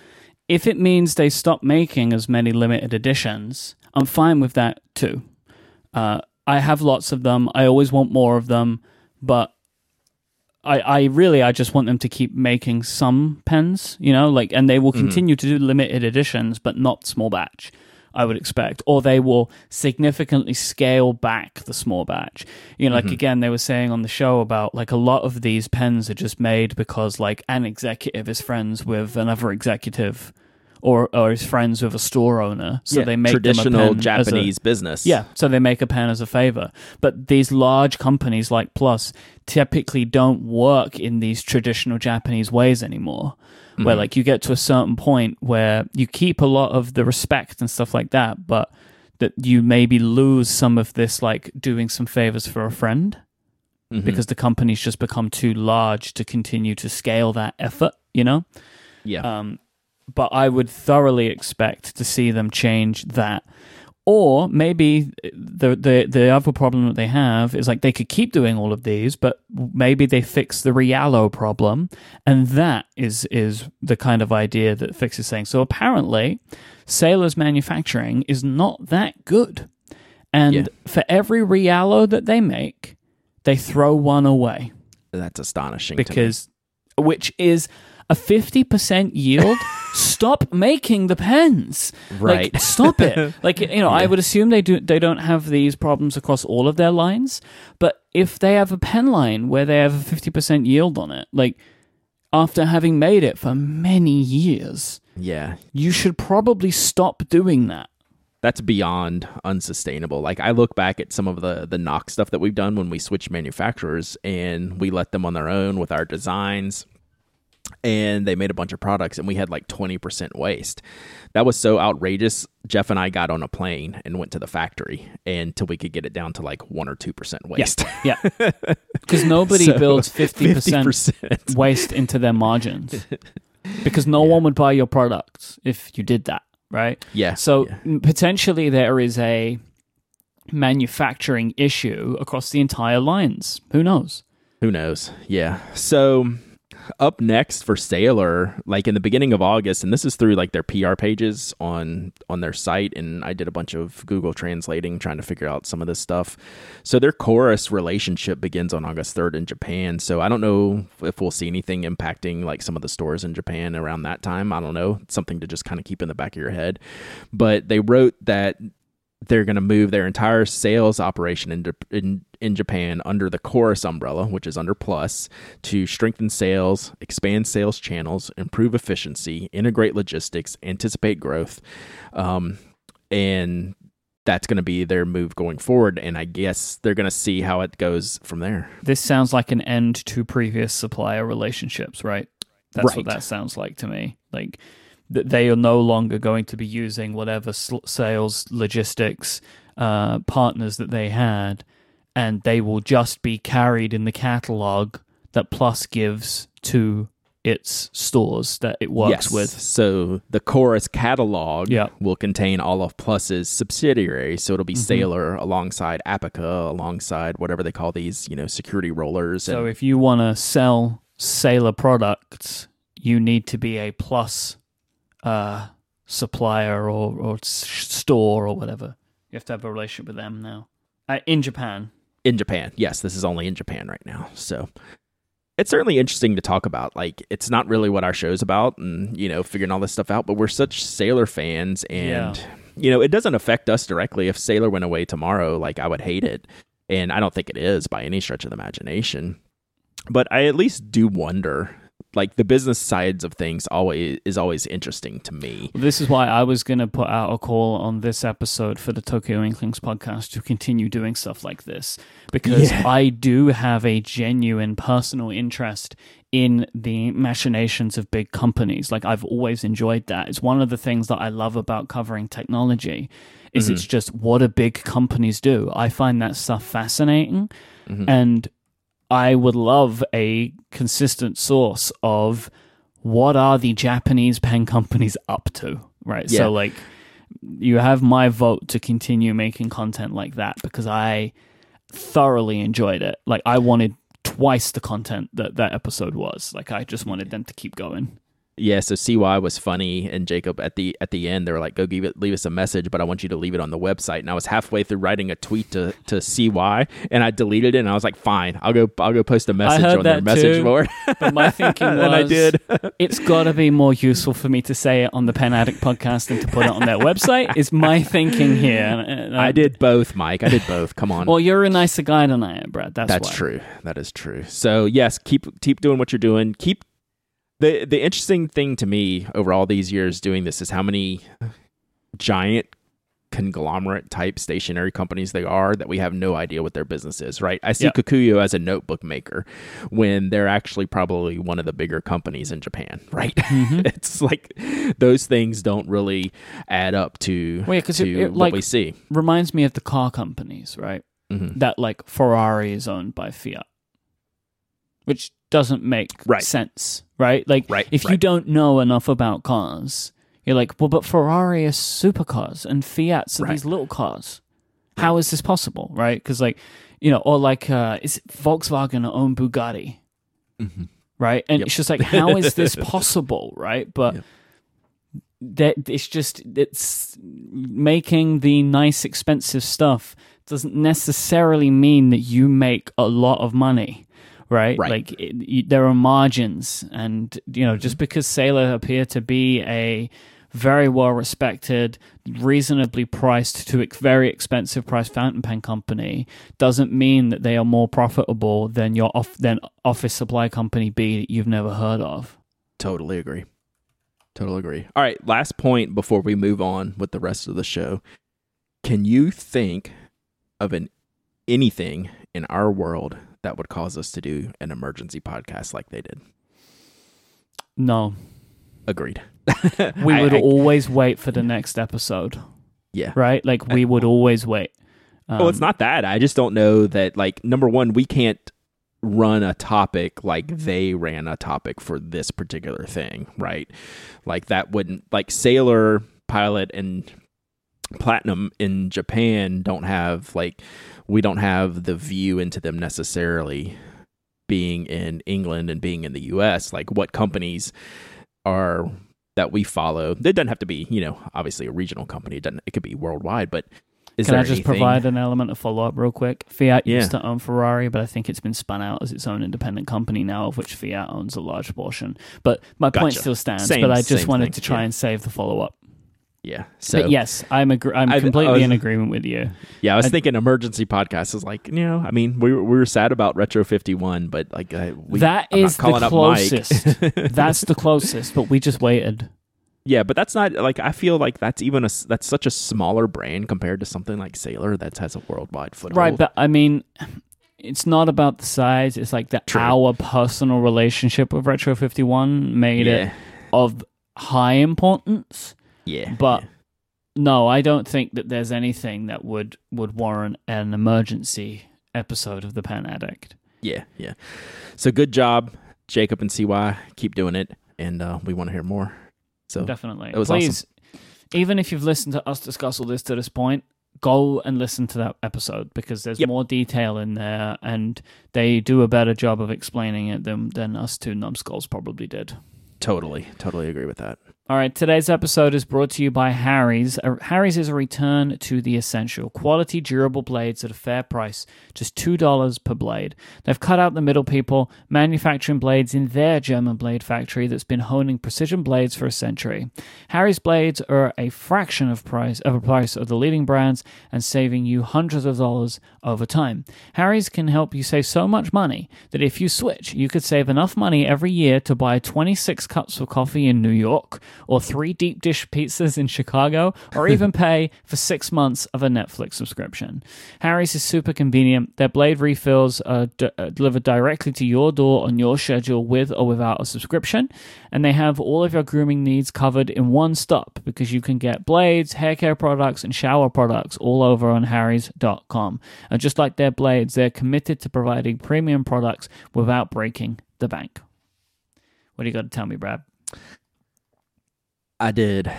If it means they stop making as many limited editions, I'm fine with that too. Uh, I have lots of them. I always want more of them, but I, I really I just want them to keep making some pens, you know, like and they will mm-hmm. continue to do limited editions, but not small batch. I would expect, or they will significantly scale back the small batch. You know, like mm-hmm. again, they were saying on the show about like a lot of these pens are just made because like an executive is friends with another executive, or or is friends with a store owner, so Yeah, they make them a traditional as a- Japanese business. yeah, so they make a pen as a favor. But these large companies like Plus typically don't work in these traditional Japanese ways anymore. Where like you get to a certain point where you keep a lot of the respect and stuff like that, but that you maybe lose some of this like doing some favors for a friend Mhm. because the company's just become too large to continue to scale that effort, you know? yeah. Um, but I would thoroughly expect to see them change that. Or maybe the the the other problem that they have is like they could keep doing all of these, but maybe they fix the Realo problem, and that is is the kind of idea that Fix is saying. So apparently, Sailor's manufacturing is not that good, and Yeah. for every Realo that they make, they throw one away That's astonishing. because which is a 50% yield stop making the pens. Right. like stop it. Like you know i would assume they do they don't have these problems across all of their lines but if they have a pen line where they have a 50% yield on it like after having made it for many years yeah, you should probably stop doing that. That's beyond unsustainable. Like I look back at some of the the Nock stuff that we've done when we switch manufacturers and we let them on their own with our designs and they made a bunch of products and we had like 20% waste. That was so outrageous. Jeff and I got on a plane and went to the factory until we could get it down to like 1 or 2% waste. yeah because nobody So, builds 50% 50%. waste into their margins because no one would buy your products if you did that, right? Yeah. So yeah. potentially there is a manufacturing issue across the entire lines. Who knows? Who knows? Yeah. So up next for Sailor, like in the beginning of August, and this is through like their PR pages on on their site, and I did a bunch of Google translating trying to figure out some of this stuff. So their chorus relationship begins on August third in Japan. So I don't know if we'll see anything impacting like some of the stores in Japan around that time. I don't know. It's something to just kind of keep in the back of your head. But they wrote that they're going to move their entire sales operation in, in in Japan under the Chorus umbrella, which is under Plus, to strengthen sales, expand sales channels, improve efficiency, integrate logistics, anticipate growth, um, and that's going to be their move going forward. And I guess they're going to see how it goes from there. This sounds like an end to previous supplier relationships, right? That's Right. what that sounds like to me. Like th- they are no longer going to be using whatever sl- sales logistics uh, partners that they had, and they will just be carried in the catalog that Plus gives to its stores that it works yes. with. So the Chorus catalog Yeah. will contain all of Plus's subsidiaries. So it'll be Mm-hmm. Sailor alongside Apica, alongside whatever they call these, you know, security rollers. So if you want to sell Sailor products, you need to be a Plus uh, supplier or, or store or whatever. You have to have a relationship with them now. Uh, in Japan. In Japan. Yes, this is only in Japan right now. So it's certainly interesting to talk about. Like, it's not really what our show's about and, you know, figuring all this stuff out, but we're such Sailor fans and, Yeah. you know, it doesn't affect us directly. If Sailor went away tomorrow, like, I would hate it. And I don't think it is by any stretch of the imagination. But I at least do wonder. Like the business sides of things always is always interesting to me. This is why I was going to put out a call on this episode for the Tokyo Inklings podcast to continue doing stuff like this because Yeah. I do have a genuine personal interest in the machinations of big companies. Like I've always enjoyed that. It's one of the things that I love about covering technology is it's mm-hmm. just what do big companies do. I find that stuff fascinating mm-hmm. and I would love a consistent source of what are the Japanese pen companies up to, right? Yeah. So like you have my vote to continue making content like that because I thoroughly enjoyed it. Like I wanted twice the content that that episode was. Like I just wanted them to keep going. Yeah, so CY was funny, and Jacob at the at the end they were like, "Go give it, leave us a message," but I want you to leave it on the website. And I was halfway through writing a tweet to, to CY, and I deleted it, and I was like, "Fine, I'll go I'll go post a message on their that message too. board." But my thinking was, and I did. it's got to be more useful for me to say it on the Pen Addict podcast than to put it on their website. Is my thinking here? Uh, I did both, Myke. I did both. Come on. Well, you're a nicer guy than I am, Brad. That's, That's why. true. That is true. So yes, keep keep doing what you're doing. Keep the the interesting thing to me over all these years doing this is how many giant conglomerate type stationary companies they are that we have no idea what their business is, right? I see Yeah. Kokuyo as a notebook maker when they're actually probably one of the bigger companies in Japan, right? Mm-hmm. it's like those things don't really add up to, Well, yeah, to it- it, what like- we see. Reminds me of the car companies, right? Mhm. That like Ferrari is owned by Fiat, which doesn't make Right. sense, right? Like Right, if you don't know enough about cars, you're like, well, but Ferrari is supercars and Fiat's are Right. these little cars. How is this possible, right? Because like, you know, or like, uh, is Volkswagen own Bugatti? Mhm. right? And Yep. it's just like, how is this possible, right? But Yep. that it's just it's making the nice, expensive stuff doesn't necessarily mean that you make a lot of money. Right, Right. like it, you, there are margins, and you know, just mm-hmm. because Sailor appear to be a very well respected, reasonably priced to ex- very expensive price fountain pen company doesn't mean that they are more profitable than your off than office supply company B that you've never heard of. Totally agree. Totally agree. All right, last point before we move on with the rest of the show. Can you think of an anything in our world that would cause us to do an emergency podcast like they did? No, Agreed. we I- would I- always wait for the next episode, yeah. right? Like we would always wait. Um, well, it's not that. I just don't know that. Like, number one, we can't run a topic like they ran a topic for this particular thing, right? Like that wouldn't like Sailor, Pilot, and Platinum in Japan don't have like we don't have the view into them necessarily being in England and being in the US. Like what companies are that we follow. It doesn't have to be, you know, obviously a regional company. It doesn't it could be worldwide, but is Can I just anything- provide an element of follow up real quick? Fiat Yeah. used to own Ferrari, but I think it's been spun out as its own independent company now, of which Fiat owns a large portion. But my point still stands. Same- but I just wanted thing, to try yeah. and save the follow up. Yeah. So but yes, I'm agree- I'm I- I completely was- in agreement with you. Yeah, I was I- thinking emergency podcast is like, you know, I mean, we were, we were sad about Retro 51, but like, uh, we, that is the calling up Myke. closest. that's the closest, but we just waited. yeah, but that's not like, I feel like that's even a that's such a smaller brand compared to something like Sailor that has a worldwide foothold. Right, but I mean, it's not about the size. It's like that our personal relationship with Retro 51 made it of high importance. Yeah, But yeah. no, I don't think that there's anything that would would warrant an emergency episode of the Pen Addict. yeah, yeah. So good job, Jacob and CY. Keep doing it. And uh, we want to hear more. So Definitely. it was Please, even if you've listened to us discuss all this to this point, go and listen to that episode because there's Yep. more detail in there and they do a better job of explaining it than, than us two numbskulls probably did. totally, totally agree with that. All right, today's episode is brought to you by Harry's. Uh, Harry's is a return to the essential quality, durable blades at a fair price, just $2 per blade. They've cut out the middle people, manufacturing blades in their German blade factory that's been honing precision blades for a century. Harry's blades are a fraction of price of a price of the leading brands and saving you hundreds of dollars over time. Harry's can help you save so much money that if you switch, you could save enough money every year to buy 26 cups of coffee in New York or three deep dish pizzas in Chicago, or even pay for six months of a Netflix subscription. Harry's is super convenient. Their blade refills are d- uh, delivered directly to your door on your schedule with or without a subscription, and they have all of your grooming needs covered in one stop because you can get blades, hair care products, and shower products all over on harrys.com. And just like their blades, they're committed to providing premium products without breaking the bank. What do you got to tell me, Brad? I did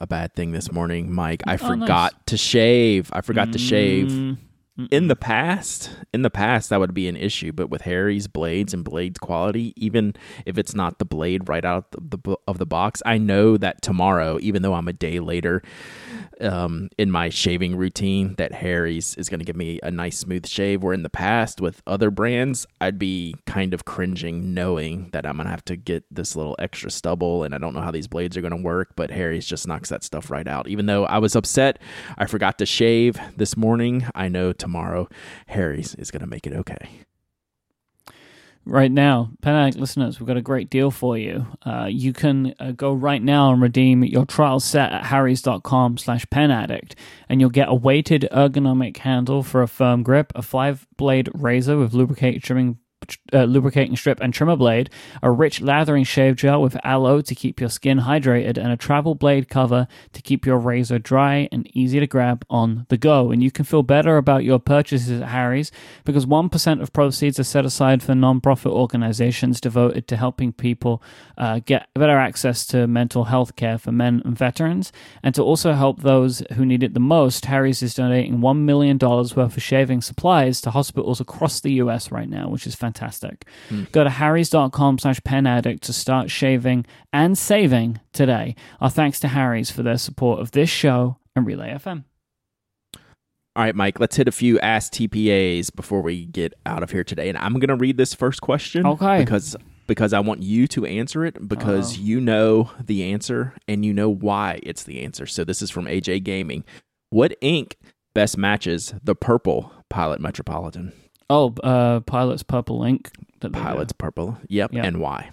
a bad thing this morning, Myke. I Oh, forgot to shave. I forgot to shave. Mm. In the past, in the past that would be an issue, but with Harry's blades and blades quality, even if it's not the blade right out of the of the box, I know that tomorrow, even though I'm a day later um, in my shaving routine, that Harry's is going to give me a nice smooth shave. Where in the past with other brands, I'd be kind of cringing knowing that I'm going to have to get this little extra stubble, and I don't know how these blades are going to work. But Harry's just knocks that stuff right out. Even though I was upset, I forgot to shave this morning. I know tomorrow Harry's is going to make it okay. Right now, Addict listeners, we've got a great deal for you. Uh, you can uh, go right now and redeem your trial set at harrys.com slash penaddict, and you'll get a weighted ergonomic handle for a firm grip, a five-blade razor with lubricating trimming uh, lubricating strip and trimmer blade, a rich lathering shave gel with aloe to keep your skin hydrated, and a travel blade cover to keep your razor dry and easy to grab on the go. And you can feel better about your purchases at Harry's because 1% of proceeds are set aside for nonprofit organizations devoted to helping people uh, get better access to mental health care for men and veterans. And to also help those who need it the most, Harry's is donating $1 million worth of shaving supplies to hospitals across the US right now, which is fantastic fantastic. Mm. Go to harrys.com slash pen addict to start shaving and saving today. Our thanks to Harry's for their support of this show and Relay FM. All right, Myke, let's hit a few Ask TPAs before we get out of here today. And I'm going to read this first question. Okay. Because because I want you to answer it because Uh-oh. you know the answer and you know why it's the answer. So this is from AJ Gaming. What ink best matches the purple Pilot Metropolitan? Oh, uh, Pilot's Purple Ink. Pilot's Purple. Yep. yep. And why?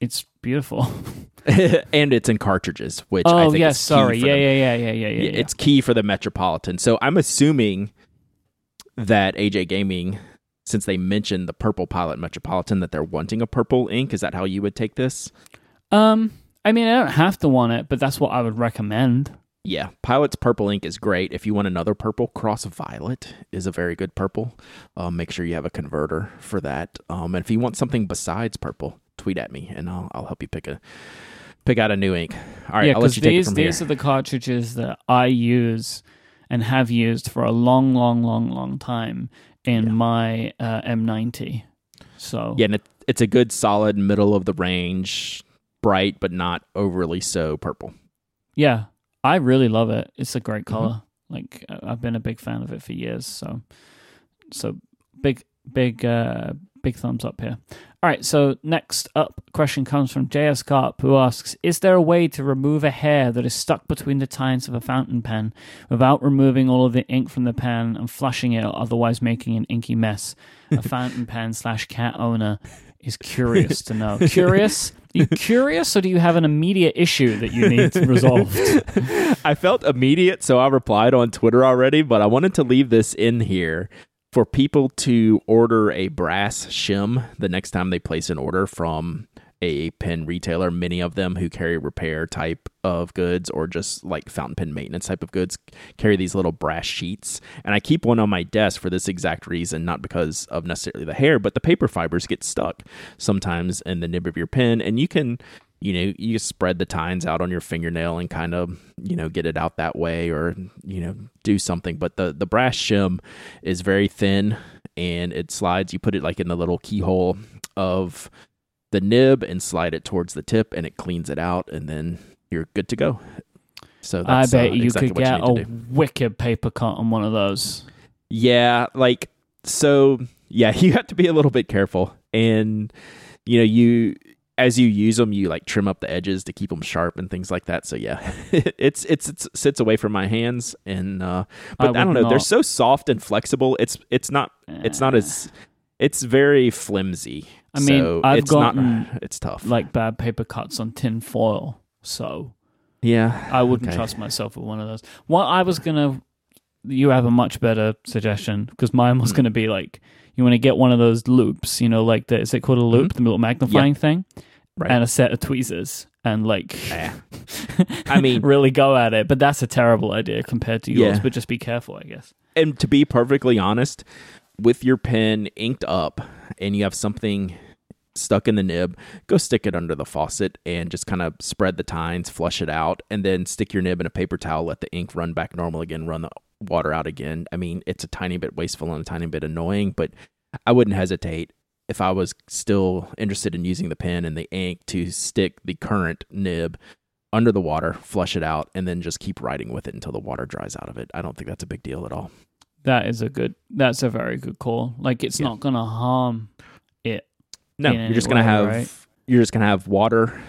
It's beautiful. and it's in cartridges, which oh, I think yes, sorry. Yeah, yeah, yeah, yeah, yeah, yeah, It's key for the Metropolitan. So I'm assuming that AJ Gaming, since they mentioned the purple Pilot Metropolitan, that they're wanting a purple ink. Is that how you would take this? Um, I mean, I don't have to want it, but that's what I would recommend. Yeah, Pilot's purple ink is great. If you want another purple, Cross Violet is a very good purple. Um, make sure you have a converter for that. Um, and if you want something besides purple, tweet at me and I'll, I'll help you pick a pick out a new ink. All right, yeah, I'll let you these, take it from these here. are the cartridges that I use and have used for a long, long, long, long time in yeah. my uh, M90. So yeah, and it, it's a good solid middle of the range, bright but not overly so purple. Yeah, I really love it. It's a great mm-hmm. color. Mm-hmm. Like I've been a big fan of it for years. So, so big, big, uh, big thumbs up here. All right. So next up question comes from JS Carp, who asks: Is there a way to remove a hair that is stuck between the tines of a fountain pen without removing all of the ink from the pen and flushing it, otherwise making an inky mess? A fountain pen slash cat owner is curious to know. Curious? you curious, or do you have an immediate issue that you need resolved? I felt immediate, so I replied on Twitter already, but I wanted to leave this in here for people to order a brass shim the next time they place an order from a pen retailer, many of them who carry repair type of goods or just like fountain pen maintenance type of goods carry these little brass sheets. And I keep one on my desk for this exact reason, not because of necessarily the hair, but the paper fibers get stuck sometimes in the nib of your pen. And you can, you know, you spread the tines out on your fingernail and kind of, you know, get it out that way or, you know, do something. But the, the brass shim is very thin and it slides. You put it like in the little keyhole of the nib and slide it towards the tip, and it cleans it out, and then you're good to go. So I bet uh, you exactly could get you a wicked paper cut on one of those. Yeah, like so. Yeah, you have to be a little bit careful, and you know you as you use them, you like trim up the edges to keep them sharp and things like that. So yeah, it's, it's it sits away from my hands, and uh, but I, I don't know, not. they're so soft and flexible. It's it's not it's not as it's very flimsy. I mean, so I've gotten not, it's tough. Like bad paper cuts on tin foil. So yeah, I wouldn't okay. trust myself with one of those. What I was gonna, you have a much better suggestion because mine was mm. gonna be like you want to get one of those loops, You know, like the, is it called a loop, mm-hmm. the little magnifying thing, right. and a set of tweezers. And like, yeah. I mean, really go at it. But that's a terrible idea compared to yours. Yeah. But just be careful, I guess. And to be perfectly honest, with your pen inked up and you have something stuck in the nib, go stick it under the faucet and just kind of spread the tines, flush it out, and then stick your nib in a paper towel, let the ink run back normal again, run the water out again. I mean, it's a tiny bit wasteful and a tiny bit annoying, but I wouldn't hesitate if I was still interested in using the pen and the ink to stick the current nib under the water, flush it out, and then just keep writing with it until the water dries out of it. I don't think that's a big deal at all. That is a good. That's a very good call. Like it's Yeah. not gonna harm it. No, you're just gonna have right? you're just gonna have water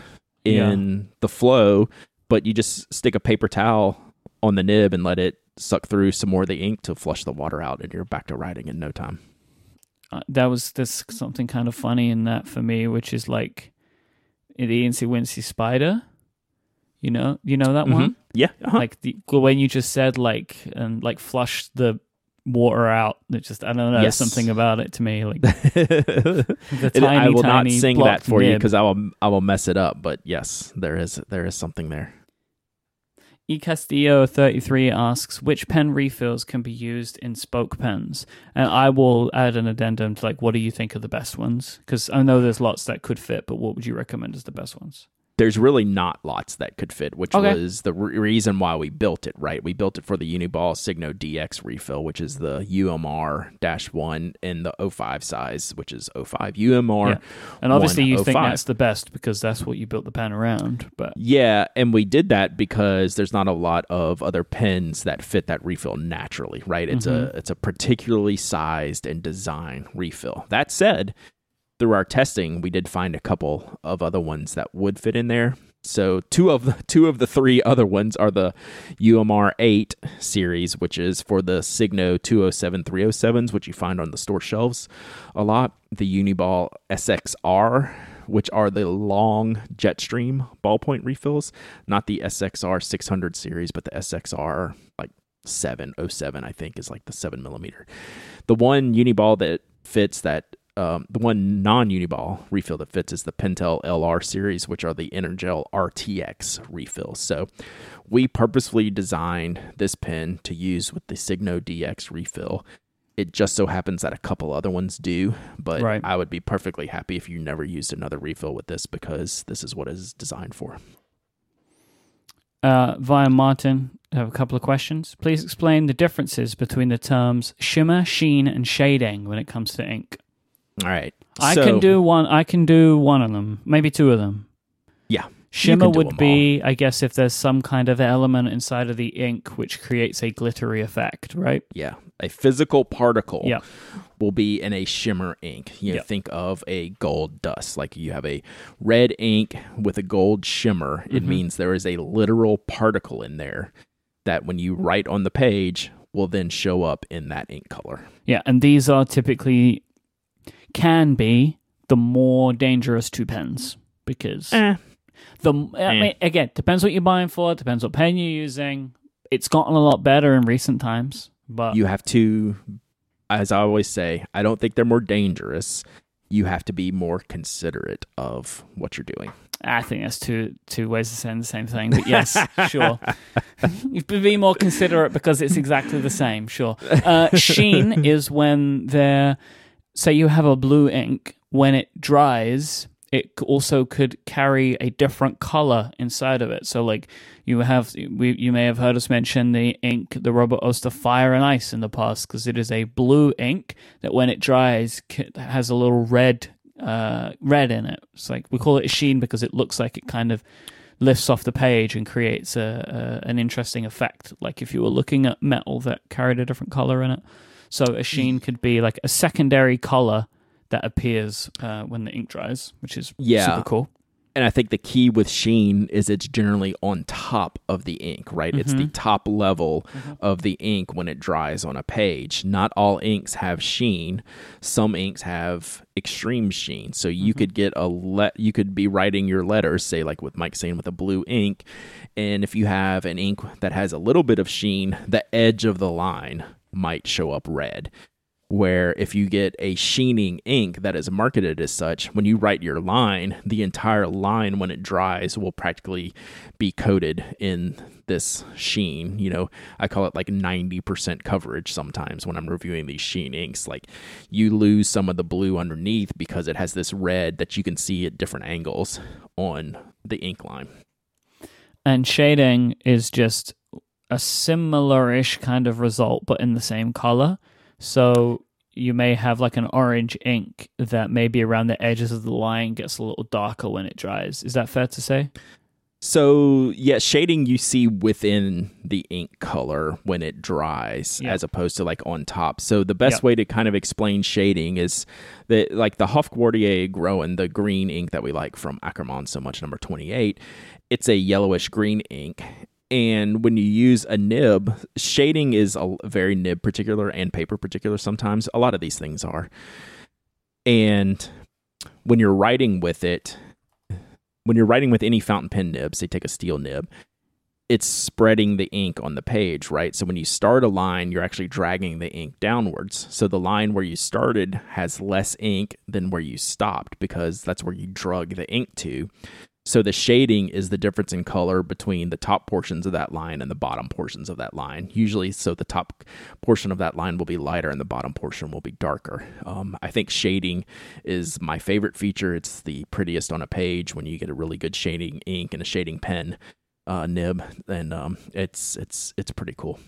in the flow, but you just stick a paper towel on the nib and let it suck through some more of the ink to flush the water out, and you're back to writing in no time. Uh, that was there's something kind of funny in that for me, which is like the Incy Wincy Spider. You know, you know that one. Mhm. Yeah, uh-huh. Like the when you just said like and like flush the water out. It just I don't know Yes. something about it to me like the tiny I will not sing that for you because I will I will mess it up. But yes, there is there is something there. E Castillo thirty three asks which pen refills can be used in spoke pens, and I will add an addendum to like what do you think are the best ones? Because I know there's lots that could fit, but what would you recommend as the best ones? There's really not lots that could fit, which Okay. was the re- reason why we built it. Right, we built it for the Uniball Signo DX refill, which is the UMR one in the 05 size, which is 05 UMR. Yeah. And obviously, you think that's the best because that's what you built the pen around. But Yeah, and we did that because there's not a lot of other pens that fit that refill naturally, right? It's a mm-hmm. it's a particularly sized and designed refill. That said, through our testing, we did find a couple of other ones that would fit in there. So two of the two of the three other ones are the UMR 8 series, which is for the Signo 207 307s, which you find on the store shelves a lot. The Uniball SXR, which are the long Jetstream ballpoint refills, not the SXR 600 series, but the SXR like 707, I think, is like the 7 millimeter. The one Uniball that fits that um, the one non-uniball refill that fits is the Pentel LR series, which are the Energel RTX refills. So we purposefully designed this pen to use with the Signo DX refill. It just so happens that a couple other ones do, but Right. I would be perfectly happy if you never used another refill with this because this is what it is designed for. uh, via Martin, I have a couple of questions. Please explain the differences between the terms shimmer, sheen, and shading when it comes to ink. All right. I So- can do one. I can do one of them, maybe two of them. Yeah. Shimmer would be, I guess, if there's some kind of element inside of the ink which creates a glittery effect, right? Yeah, a physical particle Yeah. will be in a shimmer ink. You know, Yeah. think of a gold dust. Like you have a red ink with a gold shimmer. It Mhm. means there is a literal particle in there that when you write on the page will then show up in that ink color. Yeah, and these are typically can be the more dangerous two pens because Eh. the I Eh. mean, again depends what you're buying for, depends what pen you're using. It's gotten a lot better in recent times, but You have to, as I always say, I don't think they're more dangerous. You have to be more considerate of what you're doing. I think that's two two ways of saying the same thing. But yes, sure. You should be more considerate because it's exactly the same. Sure. Uh, sheen is when they're say you have a blue ink when it dries. It also could carry a different color inside of it. So, like you have, we, you may have heard us mention the ink, the Robert Oster Fire and Ice in the past, because it is a blue ink that, when it dries, has a little red, uh, red in it. It's like we call it a sheen because it looks like it kind of lifts off the page and creates a, a an interesting effect. Like if you were looking at metal that carried a different color in it. So a sheen could be like a secondary color that appears uh, when the ink dries, which is Yeah. super cool. And I think the key with sheen is it's generally on top of the ink, right? It's the Mhm. top level of the ink when it dries on a page. Not all inks have sheen. Some inks have extreme sheen. So you could get a let you could be writing your letters, say like with Mike saying with a blue ink, and if you have an ink that has a little bit of sheen, the edge of the line might show up red where if you get a sheening ink that is marketed as such, when you write your line, the entire line when it dries will practically be coated in this sheen. You know, I call it like 90% coverage sometimes when I'm reviewing these sheen inks. Like you lose some of the blue underneath because it has this red that you can see at different angles on the ink line. And shading is just a similar-ish kind of result, but in the same color. So you may have like an orange ink that maybe around the edges of the line gets a little darker when it dries. Is that fair to say? So yeah, shading you see within the ink color when it dries, Yep. as opposed to like on top. So the best Yep. way to kind of explain shading is that like the Hofgarten Grün, the green ink that we like from Ackermann so much, number twenty eight. It's a yellowish green ink. And when you use a nib, shading is a very nib particular and paper particular sometimes. A lot of these things are. And when you're writing with it, when you're writing with any fountain pen nibs, they take a steel nib, it's spreading the ink on the page, right? So when you start a line, you're actually dragging the ink downwards. So the line where you started has less ink than where you stopped because that's where you drug the ink to. So the shading is the difference in color between the top portions of that line and the bottom portions of that line. Usually, so the top portion of that line will be lighter and the bottom portion will be darker. Um, I think shading is my favorite feature. It's the prettiest on a page when you get a really good shading ink and a shading pen uh, nib, and um, it's it's it's pretty cool.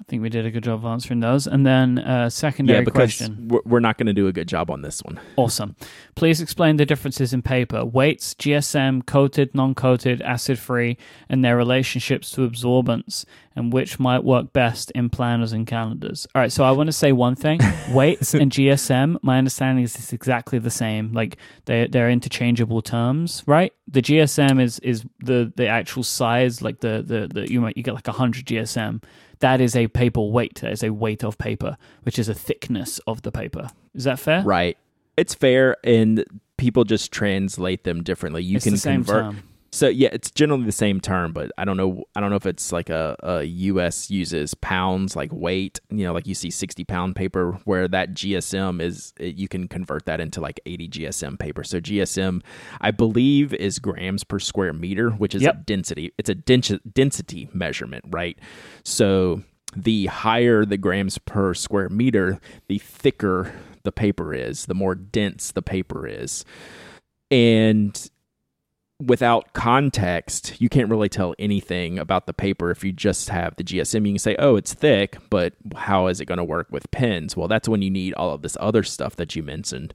I think we did a good job of answering those. And then uh, secondary yeah, because question. we're, we're not going to do a good job on this one. Awesome. Please explain the differences in paper, weights, GSM, coated, non coated, acid free, and their relationships to absorbance, and which might work best in planners and calendars. All right, so I want to say one thing weights and GSM, my understanding is it's exactly the same. Like they're, they're interchangeable terms, right? The GSM is, is the, the actual size, like the, the, the you might you get like 100 GSM. That is a paper weight. That is a weight of paper, which is a thickness of the paper. Is that fair? Right. It's fair, and people just translate them differently. You it's can convert. term. So yeah, it's generally the same term, but I don't know. I don't know if it's like a, a U.S. uses pounds like weight. You know, like you see sixty pound paper, where that GSM is. it- You can convert that into like eighty GSM paper. So GSM, I believe, is grams per square meter, which is a density. It's a dens- density measurement, right? So the higher the grams per square meter, the thicker the paper is, the more dense the paper is, and without context, you can't really tell anything about the paper if you just have the GSM. You can say, oh, it's thick, but how is it going to work with pens? Well, that's when you need all of this other stuff that you mentioned.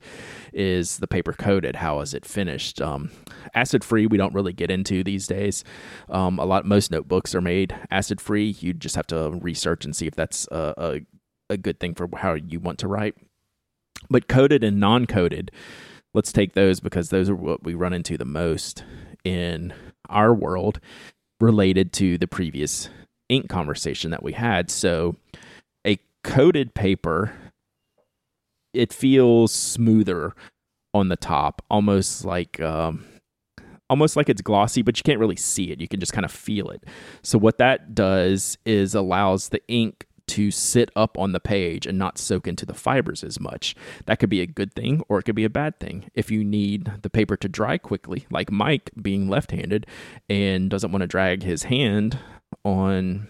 Is the paper coated? How is it finished? Um, acid free, we don't really get into these days. Um, a lot, most notebooks are made acid free. You just have to research and see if that's a, a, a good thing for how you want to write. But coated and non coated, let's take those because those are what we run into the most in our world related to the previous ink conversation that we had. So, a coated paper, it feels smoother on the top, almost like um, almost like it's glossy, but you can't really see it. You can just kind of feel it. So, what that does is allows the ink to sit up on the page and not soak into the fibers as much. That could be a good thing or it could be a bad thing. If you need the paper to dry quickly, like Myke being left handed and doesn't want to drag his hand on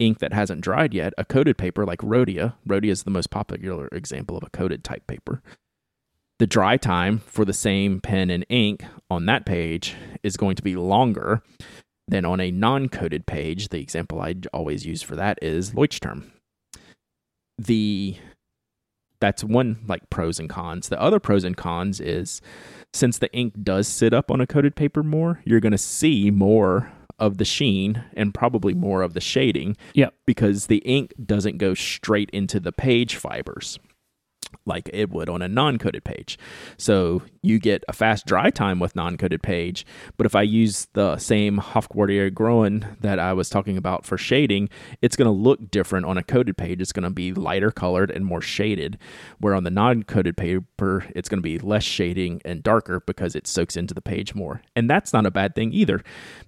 ink that hasn't dried yet, a coated paper like Rhodia, Rhodia is the most popular example of a coated type paper. The dry time for the same pen and ink on that page is going to be longer than on a non-coated page. The example I always use for that is Leuchtturm. The that's one like pros and cons. The other pros and cons is since the ink does sit up on a coated paper more, you're going to see more of the sheen and probably more of the shading. Yep. Because the ink doesn't go straight into the page fibers like it would on a non-coated page. So you get a fast dry time with non-coated page, but if I use the same Hofgarten Grün that I was talking about for shading, it's going to look different on a coated page. It's going to be lighter colored and more shaded, where on the non-coated paper, it's going to be less shading and darker because it soaks into the page more. And that's not a bad thing either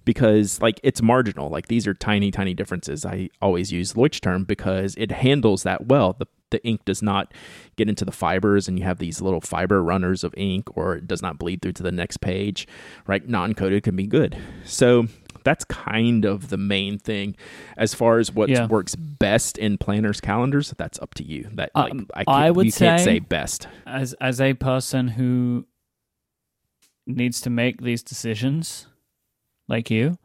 because like it's marginal. Like these are tiny tiny differences. I always use Leuchtturm because it handles that well. The the ink does not get into the fibers and you have these little fiber runners of ink or it does not bleed through to the next page right? Non-coated can be good. So that's kind of the main thing. As far as what Yeah. works best in planners calendars that's up to you. That like Um, I, can't, I would you can't say- say best. as as a person who needs to make these decisions like you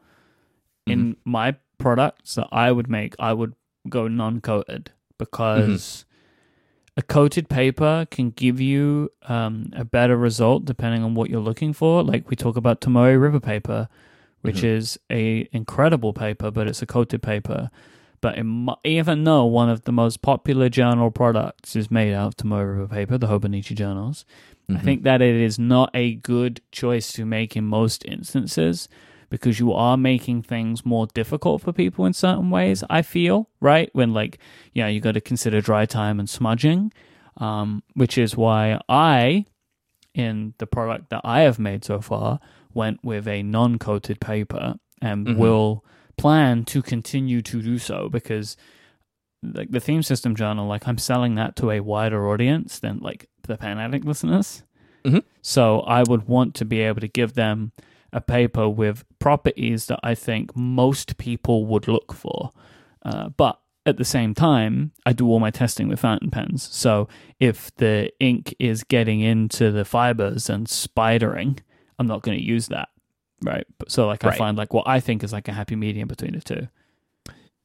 in my products that I would make, I would go non-coated because a coated paper can give you um, a better result depending on what you're looking for. Like we talk about Tomoe River paper, which Mhm. is a incredible paper, but it's a coated paper. But mu- even though one of the most popular journal products is made out of Tomoe River paper, the Hobonichi journals, I Mhm. think that it is not a good choice to make in most instances because you are making things more difficult for people in certain ways. I feel right when like yeah, you got to consider dry time and smudging, um, which is why I, in the product that I have made so far, went with a non-coated paper and Mhm. will plan to continue to do so because like the theme system journal like i'm selling that to a wider audience than like the pen addict listeners Mhm. so i would want to be able to give them a paper with properties that i think most people would look for. Uh, but at the same time i do all my testing with fountain pens. So if the ink is getting into the fibers and spidering i'm not going to use that right? So like i find like what i think is like a happy medium between the two.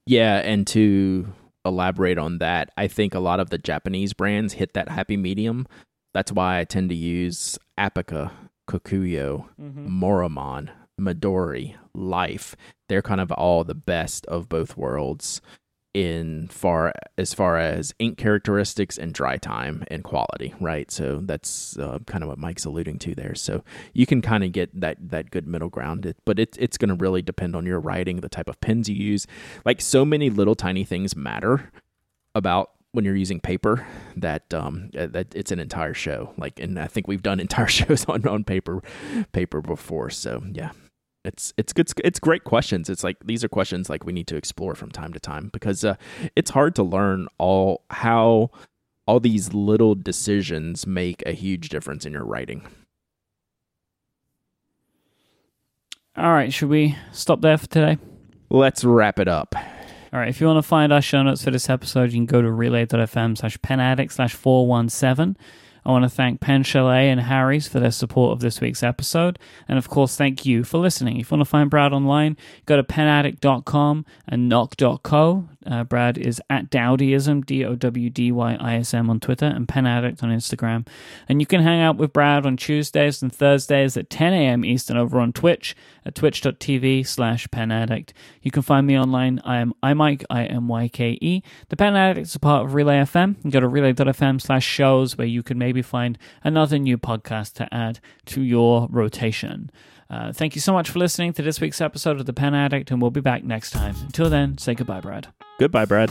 Yeah, and to elaborate on that, I think a lot of the Japanese brands hit that happy medium. That's why I tend to use Apica, Kokuyo, Maruman, Midori, Life. They're kind of all the best of both worlds in far as far as ink characteristics and dry time and quality, right? So that's uh, kind of what Myke's alluding to there. So you can kind of get that that good middle ground, It- but it, it's going to really depend on your writing, the type of pens you use. Like so many little tiny things matter about when you're using paper that um uh, that it's an entire show. Like, and I think we've done entire shows on on paper paper before. So yeah, it's it's good. It's great questions. It's like these are questions like we need to explore from time to time because uh, it's hard to learn all how all these little decisions make a huge difference in your writing. all right should we stop there for today Let's wrap it up. All right, if you want to find our show notes for this episode, you can go to relay.fm slash penaddict slash 417. I want to thank Pen Chalet and Harry's for their support of this week's episode. And of course, thank you for listening. If you want to find Brad online, go to penaddict.com and nock.co. Uh, Brad is at Dowdyism, D O W D Y I S M on Twitter, and Pen Addict on Instagram. And you can hang out with Brad on Tuesdays and Thursdays at 10 a.m. Eastern over on Twitch at twitch.tv slash Pen Addict. You can find me online. I am iMyke, I M Y K E. The Pen Addict is a part of Relay FM. You go to relay.fm slash shows where you can maybe find another new podcast to add to your rotation. Uh, thank you so much for listening to this week's episode of The Pen Addict, and we'll be back next time. Until then, say goodbye, Brad. Goodbye, Brad.